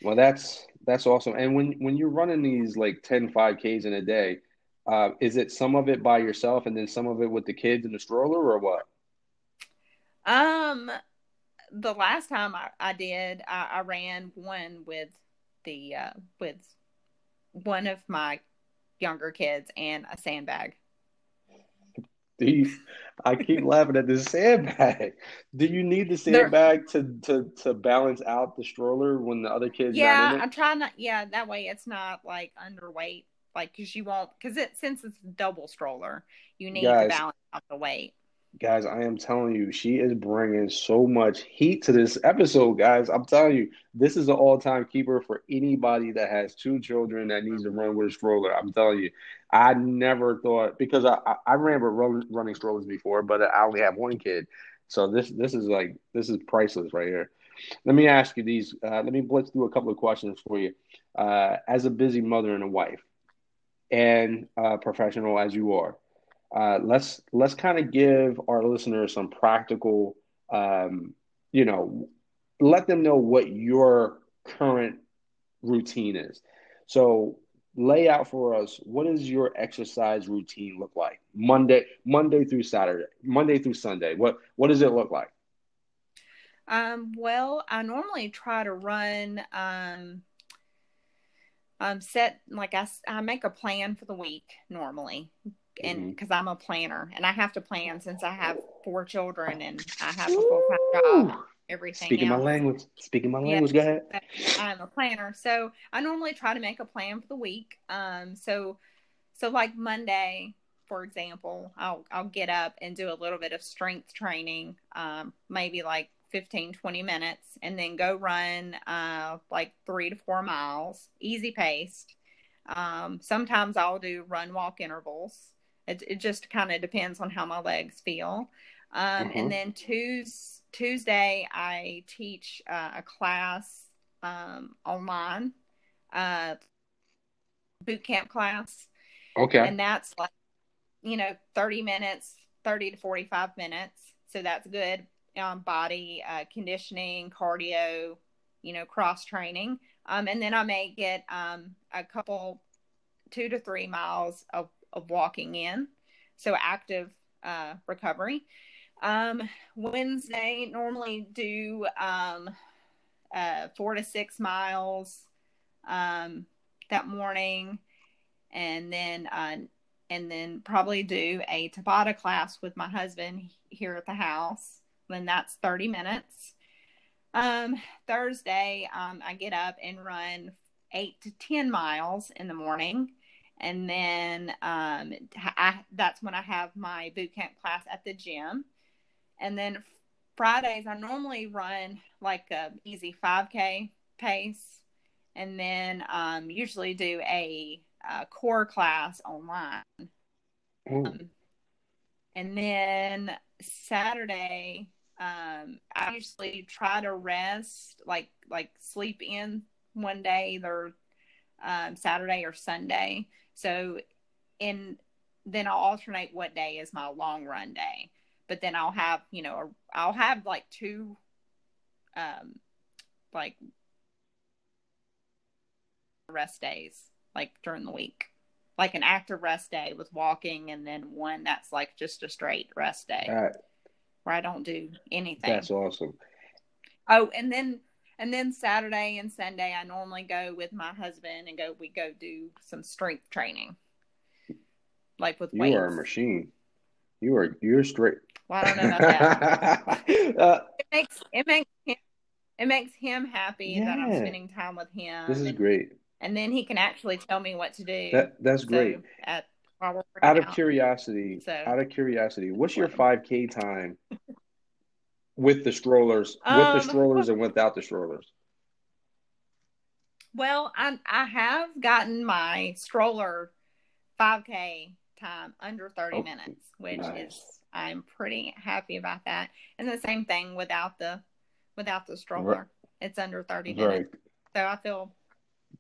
well that's that's awesome and when when you're running these like 10 5ks in a day uh, is it some of it by yourself and then some of it with the kids in the stroller or what? Um, the last time I, I did, I, I, ran one with the uh, with one of my younger kids and a sandbag. I keep laughing at this sandbag. Do you need the sandbag to, to to balance out the stroller when the other kids? Yeah, I try not. Yeah, that way it's not like underweight like because you won't because it since it's a double stroller you need guys, to balance out the weight guys i am telling you she is bringing so much heat to this episode guys. I'm telling you this is an all-time keeper for anybody that has two children that needs to run with a stroller. I'm telling you i never thought because i i, I ran with run, running strollers before but i only have one kid. So this this is like this is priceless right here. Let me ask you these uh, let me blitz through a couple of questions for you. Uh, as a busy mother and a wife and uh, professional as you are. Uh, let's let's kind of give our listeners some practical, um, you know, let them know what your current routine is. So lay out for us what does your exercise routine look like Monday Monday through Saturday, Monday through Sunday. What what does it look like? Um, well, I normally try to run um, um set like I, I make a plan for the week normally and because mm-hmm. I'm a planner and I have to plan since I have four children and I have a full time job everything. Speaking else. my language. Speaking my language. Go ahead. I'm a planner, so I normally try to make a plan for the week. Um, so, so like Monday, for example, I'll I'll get up and do a little bit of strength training, um, maybe like 15, 20 minutes, and then go run uh, like three to four miles, easy paced. Um, sometimes I'll do run walk intervals. It, it just kind of depends on how my legs feel. Um, mm-hmm. And then Tuesday Tuesday, I teach uh, a class um, online, uh, boot camp class. Okay. And that's like, you know, 30 minutes, 30 to 45 minutes. So that's good um, body uh, conditioning, cardio, you know, cross training. Um, and then I may get um, a couple, two to three miles of, of walking in. So active uh, recovery. Um, Wednesday normally do um, uh, four to six miles um, that morning, and then uh, and then probably do a Tabata class with my husband here at the house. Then that's thirty minutes. Um, Thursday, um, I get up and run eight to ten miles in the morning and then um, I, that's when I have my boot camp class at the gym. And then Fridays, I normally run like a easy 5K pace, and then um, usually do a, a, core class online. Um, and then Saturday, um, I usually try to rest, like like sleep in one day, either um, Saturday or Sunday. So, and then I'll alternate what day is my long run day but then I'll have, you know, I'll have like two, um, like rest days, like during the week, like an active rest day with walking, and then one that's like just a straight rest day right. where I don't do anything. That's awesome. Oh, and then and then Saturday and Sunday, I normally go with my husband and go. We go do some strength training, like with you weights. are a machine. You are you're straight. Well, I don't know about that. uh, it makes it makes him it makes him happy yeah. that I'm spending time with him. This is and, great. And then he can actually tell me what to do. That that's so great. At out of out. curiosity, so, out of curiosity, what's your 5K time with the strollers, um, with the um, strollers and without the strollers? Well, I I have gotten my stroller 5K time under 30 oh, minutes, which nice. is I'm pretty happy about that. And the same thing without the without the stroller. Right. It's under 30 minutes. Right. So I feel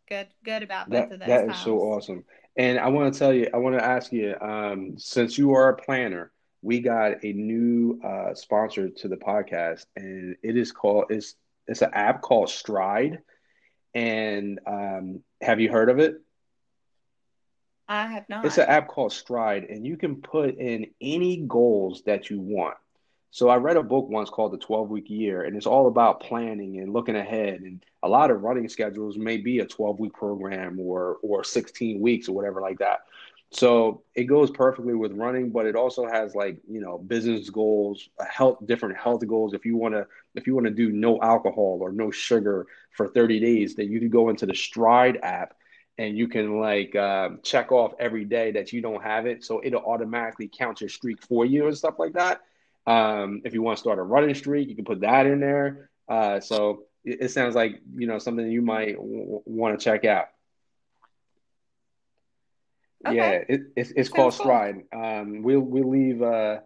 good good about both that, of those. That times. is so awesome. And I want to tell you, I want to ask you, um, since you are a planner, we got a new uh, sponsor to the podcast, and it is called it's it's an app called Stride. And um, have you heard of it? I have not. It's an app called Stride, and you can put in any goals that you want. So I read a book once called The 12 Week Year, and it's all about planning and looking ahead. And a lot of running schedules may be a 12 week program or or 16 weeks or whatever like that. So it goes perfectly with running, but it also has like you know business goals, health, different health goals. If you want to, if you want to do no alcohol or no sugar for 30 days, then you can go into the Stride app and you can like um, check off every day that you don't have it. So it'll automatically count your streak for you and stuff like that. Um, if you want to start a running streak you can put that in there. Uh, so it, it, sounds like you know something you might w- want to check out okay. yeah it, it's, it's called cool. stride um, we'll we'll leave uh,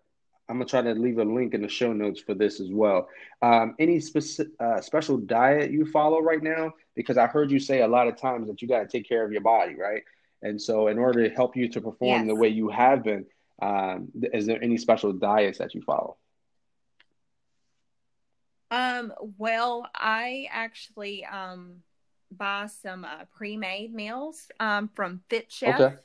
I'm gonna try to leave a link in the show notes for this as well. Um, any specific uh, special diet you follow right now? Because I heard you say a lot of times that you got to take care of your body, right? And so, in order to help you to perform yes. the way you have been, um, is there any special diets that you follow? Um, well, I actually um, buy some uh, pre-made meals um, from Fit Chef. Okay.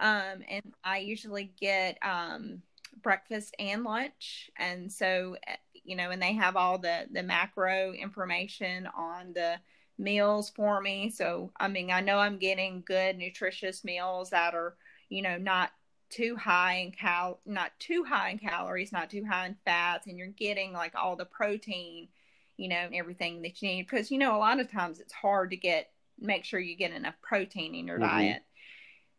Um, and I usually get um, breakfast and lunch, and so eh, you know, and they have all the the macro information on the meals for me. So I mean, I know I'm getting good nutritious meals that are you know not too high in cal not too high in calories not too high in fats and you're getting like all the protein you know and everything that you need because you know a lot of times it's hard to get make sure you get enough protein in your mm-hmm. diet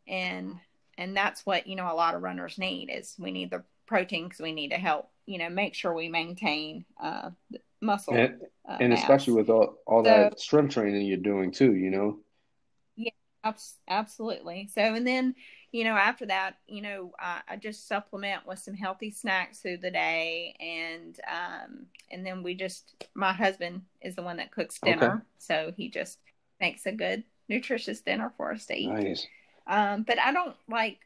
and and that's what you know a lot of runners need is we need the protein because we need to help you know make sure we maintain uh muscle and, uh, and especially with all, all so, that strength training you're doing too you know yeah absolutely so and then you know, after that, you know, I, I just supplement with some healthy snacks through the day, and um, and then we just my husband is the one that cooks dinner, okay. so he just makes a good nutritious dinner for us to eat. Nice. Um, but I don't like,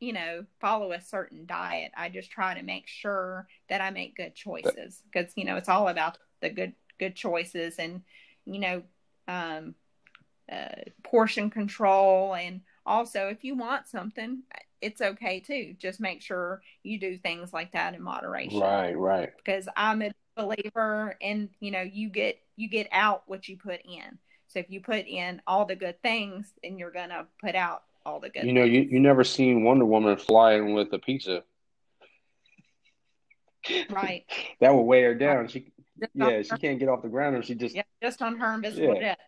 you know, follow a certain diet. I just try to make sure that I make good choices because you know it's all about the good good choices and you know um, uh, portion control. And also if you want something it's okay too. Just make sure you do things like that in moderation. Right right. Because i'm a believer in you know you get you get out what you put in so if you put in all the good things then you're gonna put out all the good you know you, you never seen wonder woman flying with a pizza. Right. That will weigh her down. She just yeah she can't get off the ground and she just yeah, just on her invisible yeah. jet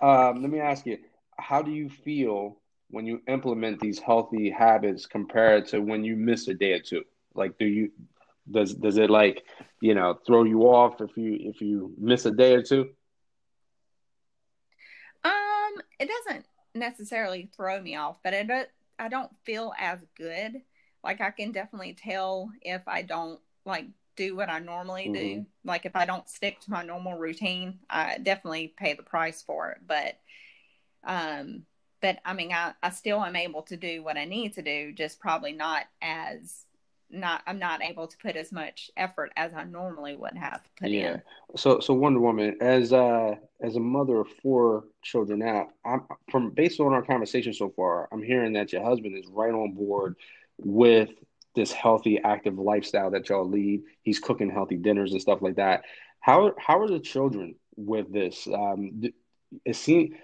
um, let me ask you how do you feel when you implement these healthy habits compared to when you miss a day or two? Like, do you does does it like you know throw you off if you if you miss a day or two? It doesn't necessarily throw me off, but it I don't feel as good. Like I can definitely tell if I don't like do what I normally mm-hmm. do. Like if I don't stick to my normal routine, I definitely pay the price for it. But um but I mean, I, I still am able to do what I need to do, just probably not as not I'm not able to put as much effort as I normally would have put yeah. in. So so Wonder Woman, as uh as a mother of four children now, I'm from based on our conversation so far, I'm hearing that your husband is right on board with this healthy, active lifestyle that y'all lead. He's cooking healthy dinners and stuff like that. How how are the children with this? Um, it seems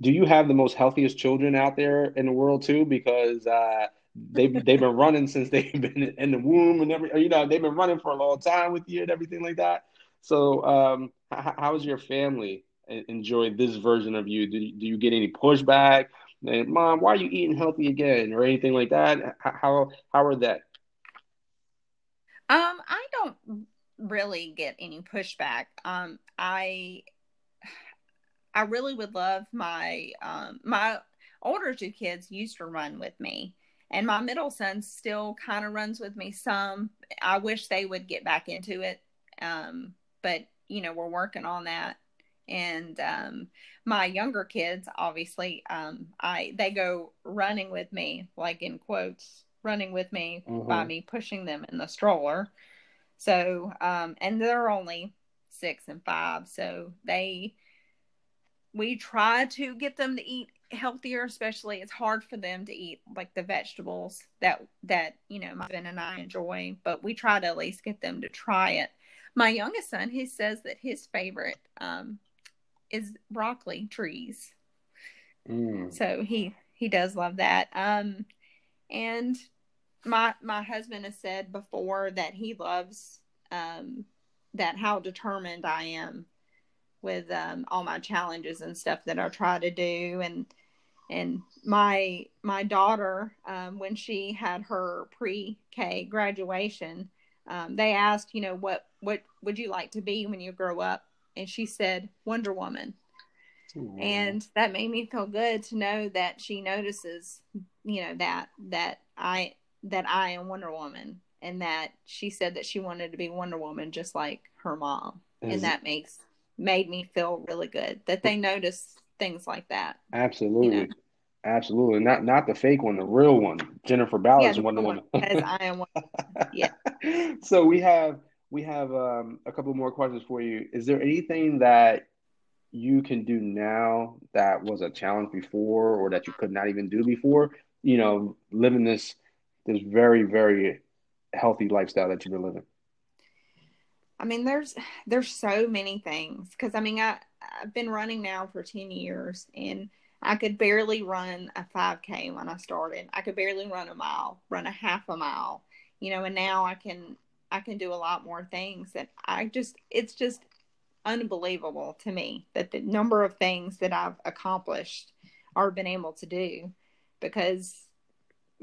do you have the most healthiest children out there in the world too? Because uh, they've they've been running since they've been in the womb and every you know they've been running for a long time with you and everything like that. So um, how, how has your family enjoyed this version of you? Do, do you get any pushback? And, Mom, why are you eating healthy again, or anything like that? How how are that? Um, I don't really get any pushback. Um, I I really would love my um, my older two kids used to run with me, and my middle son still kind of runs with me some. I wish they would get back into it, um, but you know we're working on that. And um, my younger kids, obviously, um, I they go running with me, like in quotes, running with me mm-hmm. by me pushing them in the stroller. So, um, and they're only six and five, so they we try to get them to eat healthier especially it's hard for them to eat like the vegetables that that you know my husband and i enjoy but we try to at least get them to try it. My youngest son he says that his favorite um is broccoli trees. Mm. so he he does love that. Um and my my husband has said before that he loves um that how determined i am with um, all my challenges and stuff that I try to do. And and my my daughter um, when she had her pre-K graduation um, they asked you know what what would you like to be when you grow up? And she said Wonder Woman. And that made me feel good to know that she notices you know that that I that I am Wonder Woman and that she said that she wanted to be Wonder Woman just like her mom. Is and that makes made me feel really good that they notice things like that. Absolutely. You know? Absolutely. Not not the fake one, the real one. Jennifer Ballard's yeah, Wonder Woman. As I am one. Yeah. so we have we have um, a couple more questions for you. Is there anything that you can do now that was a challenge before or that you could not even do before, you know, living this this very, very healthy lifestyle that you've been living? I mean, there's there's so many things because I mean, I I've been running now for ten years, and I could barely run a 5K when I started. I could barely run a mile, run a half a mile, you know, and now I can I can do a lot more things that I just it's just unbelievable to me that the number of things that I've accomplished or been able to do because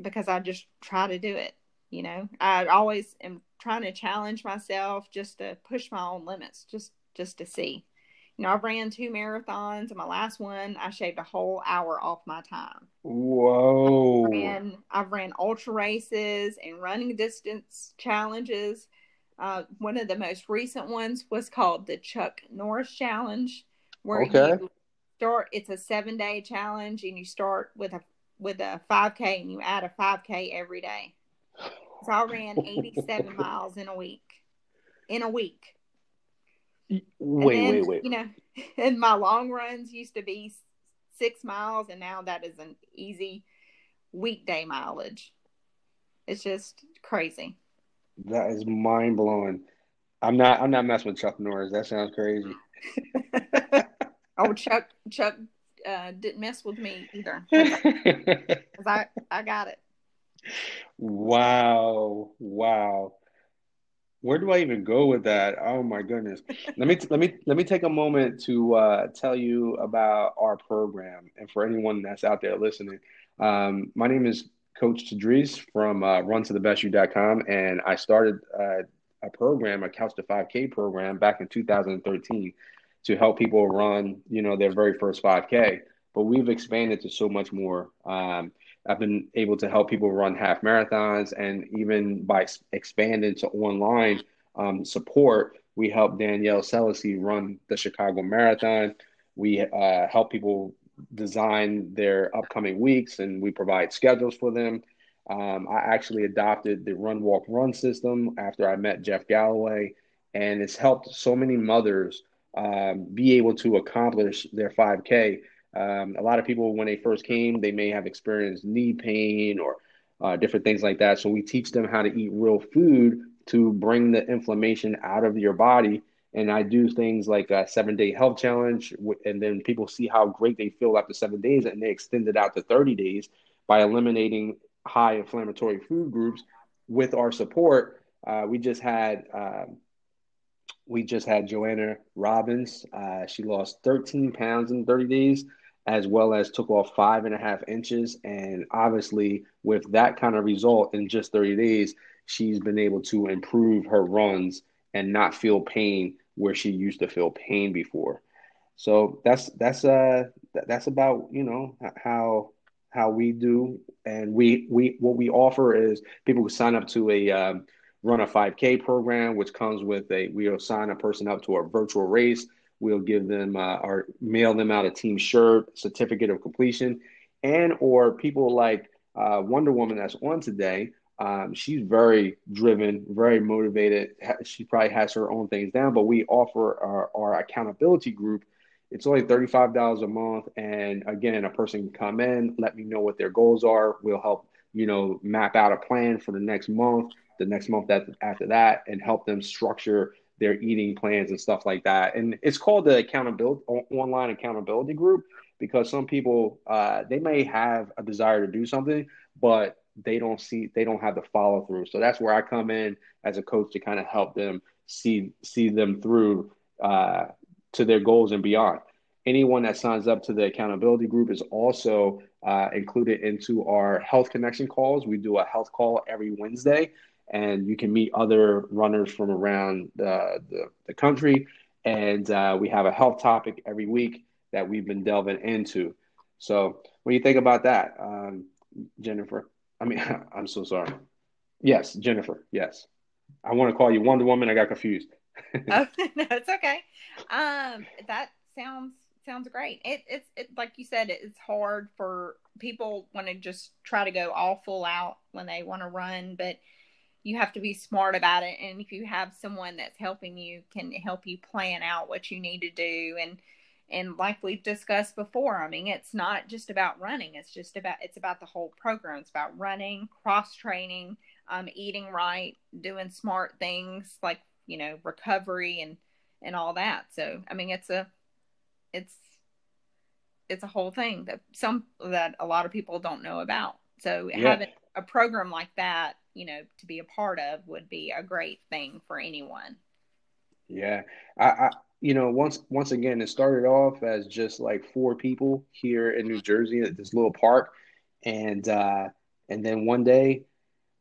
because I just try to do it. You know, I always am trying to challenge myself just to push my own limits, just just to see. You know, I've ran two marathons, and my last one, I shaved a whole hour off my time. Whoa! I've ran, I've ran ultra races and running distance challenges. Uh, one of the most recent ones was called the Chuck Norris Challenge, where okay. you start. It's a seven day challenge, and you start with a with a 5K, and you add a 5K every day. So I ran 87 miles in a week. In a week. Wait, then, wait, wait. You know, and my long runs used to be six miles, and now that is an easy weekday mileage. It's just crazy. That is mind blowing. I'm not. I'm not messing with Chuck Norris. That sounds crazy. oh, Chuck. Chuck uh, didn't mess with me either. I I got it. Wow! Wow! Where do I even go with that? Oh my goodness! let me let me let me take a moment to uh, tell you about our program, and for anyone that's out there listening, um, my name is Coach Tadris from uh, RunToTheBestYou.com, and I started uh, a program, a Couch to 5K program, back in 2013 to help people run, you know, their very first 5K. But we've expanded to so much more. Um, I've been able to help people run half marathons, and even by expanding to online um, support, we help Danielle Selassie run the Chicago Marathon. We uh, help people design their upcoming weeks, and we provide schedules for them. Um, I actually adopted the Run Walk Run system after I met Jeff Galloway, and it's helped so many mothers um, be able to accomplish their 5K um, a lot of people, when they first came, they may have experienced knee pain or uh, different things like that. So we teach them how to eat real food to bring the inflammation out of your body. And I do things like a seven day health challenge, and then people see how great they feel after seven days, and they extend it out to 30 days by eliminating high inflammatory food groups with our support. Uh, we just had um, we just had Joanna Robbins. Uh, she lost 13 pounds in 30 days as well as took off five and a half inches. And obviously, with that kind of result in just 30 days, she's been able to improve her runs and not feel pain where she used to feel pain before. So that's that's uh that's about you know how how we do, and we we what we offer is people who sign up to a um, run a 5K program, which comes with a we'll sign a person up to a virtual race We'll give them uh, or mail them out a team shirt, certificate of completion, and or people like uh, Wonder Woman that's on today. Um, she's very driven, very motivated. She probably has her own things down, but we offer our, our accountability group. It's only $35 a month. And again, a person can come in, let me know what their goals are. We'll help, you know, map out a plan for the next month, the next month that, after that, and help them structure their eating plans and stuff like that. And it's called the accountability online accountability group because some people uh, they may have a desire to do something, but they don't see they don't have the follow through. So that's where I come in as a coach to kind of help them see see them through uh, to their goals and beyond. Anyone that signs up to the accountability group is also uh, included into our health connection calls. We do a health call every Wednesday and you can meet other runners from around the, the, the country. And uh, we have a health topic every week that we've been delving into. So, what do you think about that, um, Jennifer? I mean, I'm so sorry. Yes, Jennifer. Yes, I want to call you Wonder Woman. I got confused. oh no, it's okay. Um, that sounds sounds great. It, it's it, like you said, it's hard for people want to just try to go all full out when they want to run, but you have to be smart about it and if you have someone that's helping you can help you plan out what you need to do and and like we've discussed before, I mean, it's not just about running. It's just about it's about the whole program. It's about running, cross training, um, eating right, doing smart things like you know recovery and and all that. So I mean, it's a it's it's a whole thing that some that a lot of people don't know about. So yeah. having a program like that, you know, to be a part of would be a great thing for anyone. Yeah, I, I you know, once once again, it started off as just like four people here in New Jersey at this little park, and uh, and then one day,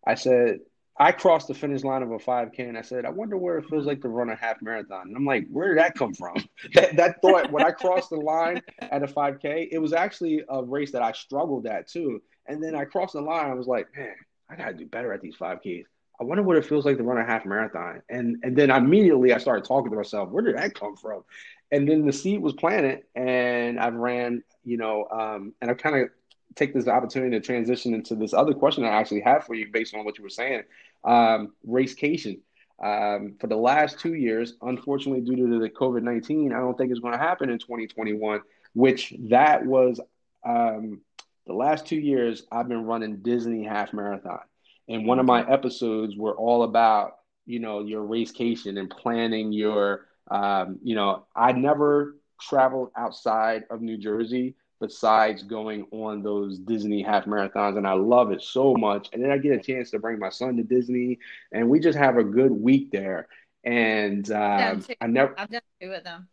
I said I crossed the finish line of a 5K, and I said, I wonder where it feels like to run a half marathon. And I'm like, where did that come from? that, that thought when I crossed the line at a 5K, it was actually a race that I struggled at too. And then I crossed the line, I was like, man, I gotta do better at these 5Ks. I wonder what it feels like to run a half marathon. And and then immediately I started talking to myself, where did that come from? And then the seed was planted, and I've ran, you know, um, and I kind of take this opportunity to transition into this other question I actually have for you based on what you were saying. Um, racecation. Um, for the last two years, unfortunately, due to the COVID 19, I don't think it's going to happen in 2021, which that was um, the last two years I've been running Disney half marathon. And one of my episodes were all about, you know, your racecation and planning your, um, you know, I never traveled outside of New Jersey besides going on those Disney half marathons. And I love it so much. And then I get a chance to bring my son to Disney and we just have a good week there. And uh, I never, I've done two of them.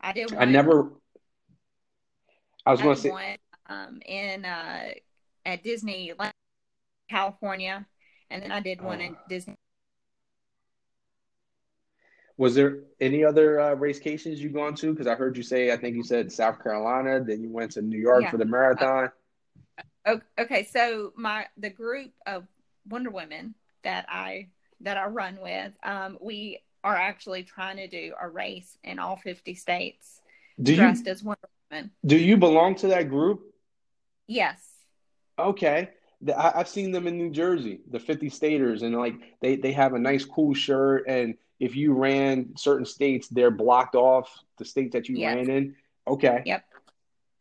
I did one. I never, I was going to say, one, um, in, uh, at Disney, California, and then I did one in ah. Disney. Was there any other uh, racecations you've gone to? Because I heard you say, I think you said South Carolina. Then you went to New York yeah. for the marathon. Uh, okay, so my the group of Wonder Women that I that I run with, um, we are actually trying to do a race in all fifty states, do dressed you, as Wonder Woman. Do you belong to that group? Yes. Okay. I, have seen them in New Jersey, the 50 staters, and like they, they have a nice cool shirt. And if you ran certain states, they're blocked off the state that you ran in. Okay. Yep.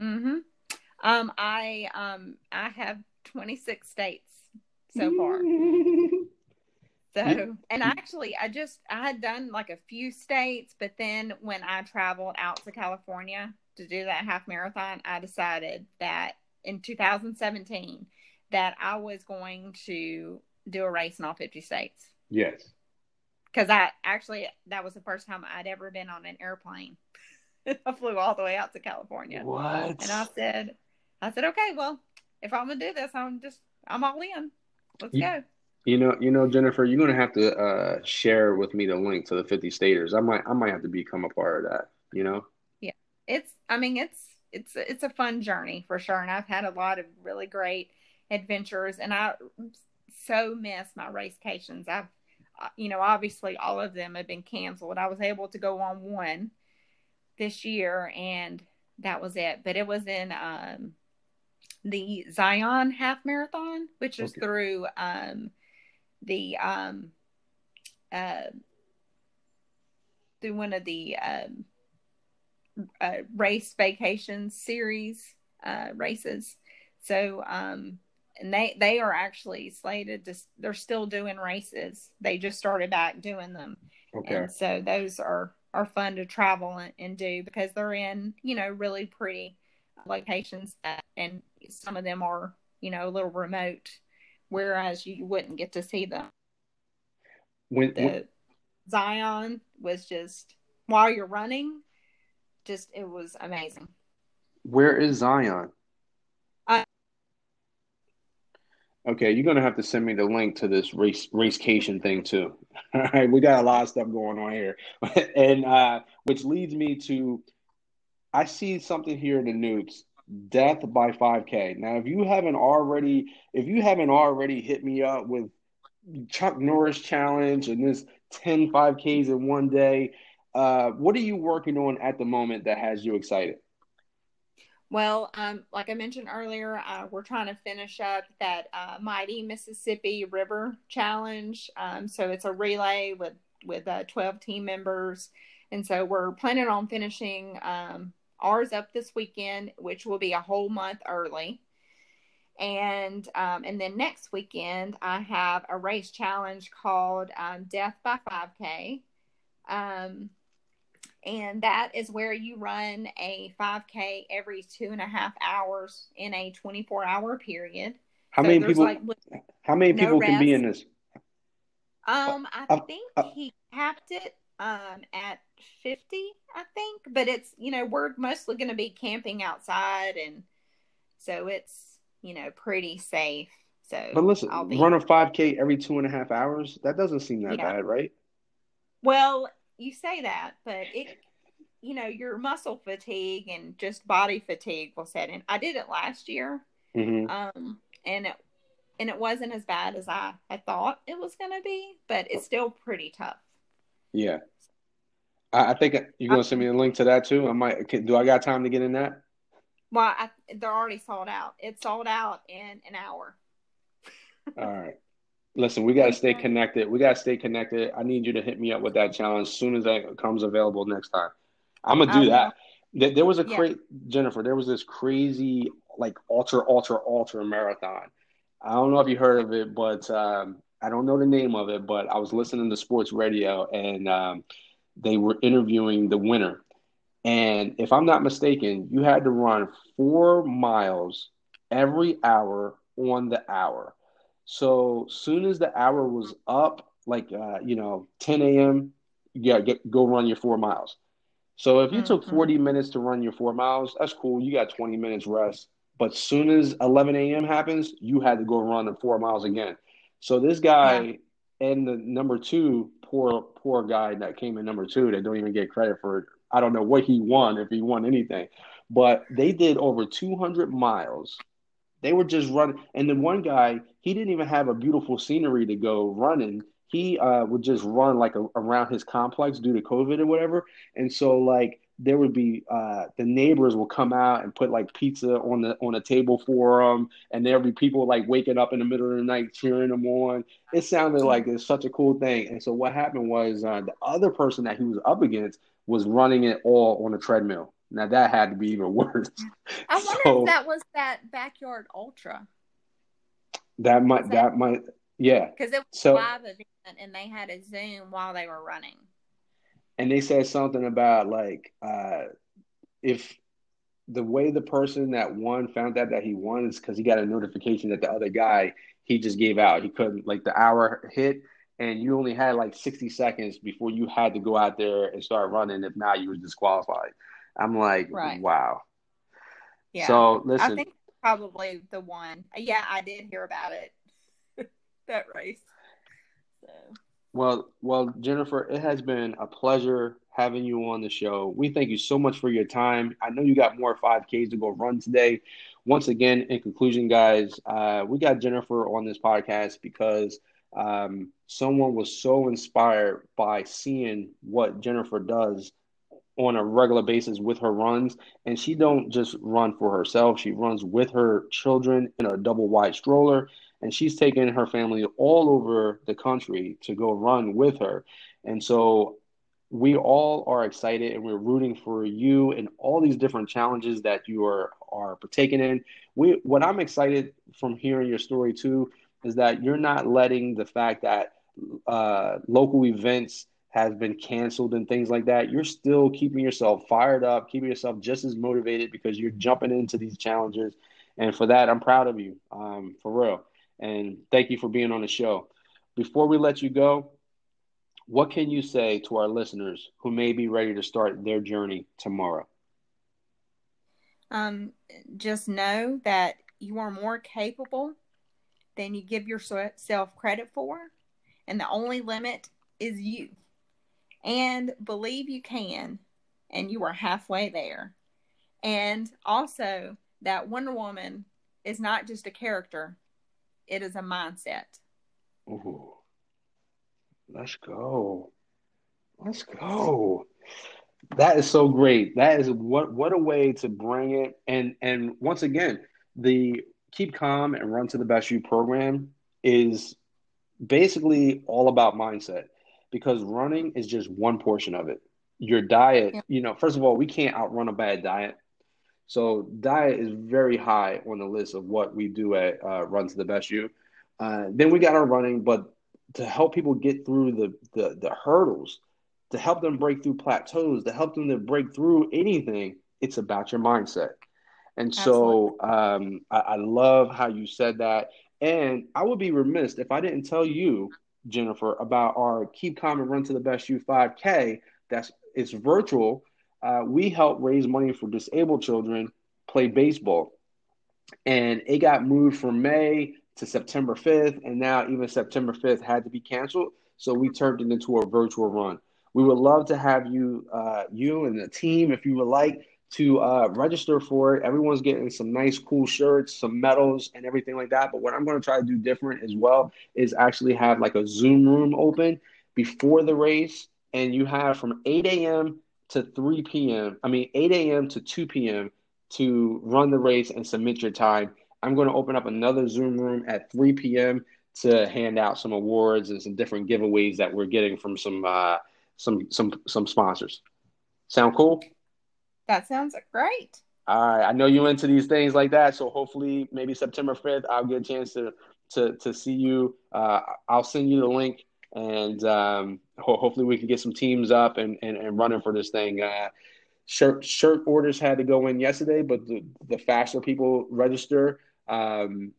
Mm-hmm. Um, I um I have 26 states so far. so and actually I just I had done like a few states, but then when I traveled out to California to do that half marathon, I decided that in 2017 that I was going to do a race in all 50 states. Yes. Because I actually, that was the first time I'd ever been on an airplane. I flew all the way out to California. What? And I said, I said, okay, well, if I'm gonna do this, I'm just, I'm all in. Let's you, go. You know, you know, Jennifer, you're gonna have to uh, share with me the link to the 50 staters. I might, I might have to become a part of that. You know? Yeah, it's. I mean, it's, it's, it's a fun journey for sure, and I've had a lot of really great adventures and I so miss my racecations. I've uh, you know, obviously all of them have been canceled. I was able to go on one this year and that was it. But it was in um the Zion half marathon, which is okay. through um the um uh through one of the um uh, race vacation series uh races. So um and they they are actually slated to they're still doing races. They just started back doing them. Okay. And so those are are fun to travel and, and do because they're in you know really pretty locations that, and some of them are you know a little remote whereas you wouldn't get to see them. When, the when... zion was just while you're running just it was amazing where is zion Okay, you're gonna have to send me the link to this race racecation thing too. All right, we got a lot of stuff going on here, and uh, which leads me to, I see something here in the news: death by 5K. Now, if you haven't already, if you haven't already hit me up with Chuck Norris challenge and this 10 5Ks in one day, uh, what are you working on at the moment that has you excited? Well, um, like I mentioned earlier, uh, we're trying to finish up that uh, Mighty Mississippi River Challenge. Um, so it's a relay with with uh, 12 team members, and so we're planning on finishing um, ours up this weekend, which will be a whole month early. And um, and then next weekend, I have a race challenge called um, Death by 5K. Um, and that is where you run a 5K every two and a half hours in a 24 hour period. How so many people? Like, how many people no can be in this? Um, I uh, think uh, he capped it um at 50, I think, but it's you know we're mostly going to be camping outside, and so it's you know pretty safe. So, but listen, be... run a 5K every two and a half hours. That doesn't seem that yeah. bad, right? Well, you say that, but it, you know, your muscle fatigue and just body fatigue will set in. I did it last year, mm-hmm. um, and it and it wasn't as bad as I had thought it was going to be, but it's still pretty tough. Yeah, I, I think you're going to send me a link to that too. I might. Do I got time to get in that? Well, I, they're already sold out. It's sold out in an hour. All right. Listen, we got to stay connected. We got to stay connected. I need you to hit me up with that challenge as soon as that comes available next time. I'm gonna do that. There was a yeah. crazy Jennifer. There was this crazy like ultra, ultra, ultra marathon. I don't know if you heard of it, but um, I don't know the name of it. But I was listening to sports radio, and um, they were interviewing the winner. And if I'm not mistaken, you had to run four miles every hour on the hour. So soon as the hour was up, like uh, you know, 10 a.m., yeah, get go run your four miles. So if you mm-hmm. took 40 minutes to run your four miles, that's cool. You got 20 minutes rest. But soon as 11 a.m. happens, you had to go run the four miles again. So this guy yeah. and the number two, poor poor guy that came in number two, that don't even get credit for it. I don't know what he won if he won anything, but they did over 200 miles they were just running, and the one guy he didn't even have a beautiful scenery to go running. He uh, would just run like a, around his complex due to COVID or whatever, and so like there would be uh, the neighbors will come out and put like pizza on the on a table for them, and there'll be people like waking up in the middle of the night cheering them on. It sounded like it's such a cool thing. And so what happened was uh, the other person that he was up against was running it all on a treadmill. Now that had to be even worse. I wonder so, if that was that backyard ultra. That might that, that, might yeah. Because it was so, a live event and they had a Zoom while they were running. And they said something about like uh, if the way the person that won found out that he won is because he got a notification that the other guy he just gave out. He couldn't like the hour hit and you only had like 60 seconds before you had to go out there and start running. If not, you were disqualified. I'm like, right. wow. Yeah. So listen. I think probably the one. Yeah, I did hear about it. that race. So. Well, well, Jennifer, it has been a pleasure having you on the show. We thank you so much for your time. I know you got more 5Ks to go run today. Once again, in conclusion, guys, uh, we got Jennifer on this podcast because um, someone was so inspired by seeing what Jennifer does on a regular basis with her runs. And she don't just run for herself. She runs with her children in a double wide stroller. And she's taking her family all over the country to go run with her. And so we all are excited and we're rooting for you and all these different challenges that you are are partaking in. We what i'm excited from hearing your story too is that you're not letting the fact that uh, local events has been canceled and things like that, you're still keeping yourself fired up, keeping yourself just as motivated because you're jumping into these challenges. And for that, I'm proud of you, um, for real. And thank you for being on the show. Before we let you go, what can you say to our listeners who may be ready to start their journey tomorrow? Um, just know that you are more capable than you give yourself credit for, and the only limit is you and believe you can, and you are halfway there. And also, that Wonder Woman is not just a character, it is a mindset. Ooh. Let's go. Let's go. That is so great. That is what what a way to bring it. And and once again, the keep calm and run to the best you program is basically all about mindset because running is just one portion of it. your diet, you know, first of all, we can't outrun a bad diet. So diet is very high on the list of what we do at uh, Run to the Best You. Uh, then we got our running, but to help people get through the, the the hurdles, to help them break through plateaus, to help them to break through anything, it's about your mindset. And so um, I, I love how you said that. And I would be remiss if I didn't tell you, Jennifer, about our Keep Calm and Run to the Best You 5K. That's it's virtual. Uh, we help raise money for disabled children play baseball, and it got moved from May to September 5th, and now even September 5th had to be canceled. So we turned it into a virtual run. We would love to have you, uh, you and the team, if you would like, to uh, register for it. Everyone's getting some nice, cool shirts, some medals, and everything like that. But what I'm going to try to do different as well is actually have like a Zoom room open before the race, and you have from 8 a.m. to 3 p.m. I mean, 8 a.m. to 2 p.m. to run the race and submit your time. I'm going to open up another Zoom room at 3 p.m. to hand out some awards and some different giveaways that we're getting from some uh, some some some sponsors. Sound cool? That sounds great. All right, I know you into these things like that, so hopefully, maybe September fifth, I'll get a chance to to to see you. Uh, I'll send you the link, and um, ho- hopefully, we can get some teams up and, and, and running for this thing. Uh, shirt shirt orders had to go in yesterday, but the the faster people register um,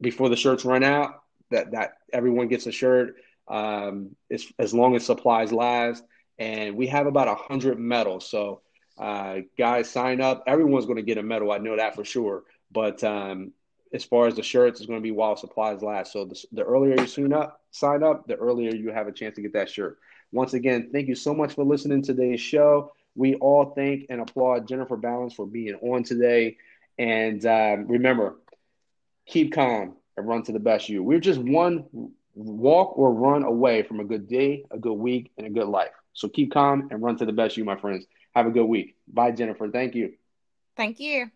before the shirts run out, that that everyone gets a shirt. Um, as as long as supplies last, and we have about a hundred medals, so uh, guys, sign up. Everyone's going to get a medal. I know that for sure. But um, as far as the shirts, it's going to be while supplies last. So the, the earlier you sign up, sign up, the earlier you have a chance to get that shirt. Once again, thank you so much for listening to today's show. We all thank and applaud Jennifer Balance for being on today. And um, remember, keep calm and run to the best you. We're just one walk or run away from a good day, a good week, and a good life. So keep calm and run to the best you, my friends. Have a good week. Bye, Jennifer. Thank you. Thank you.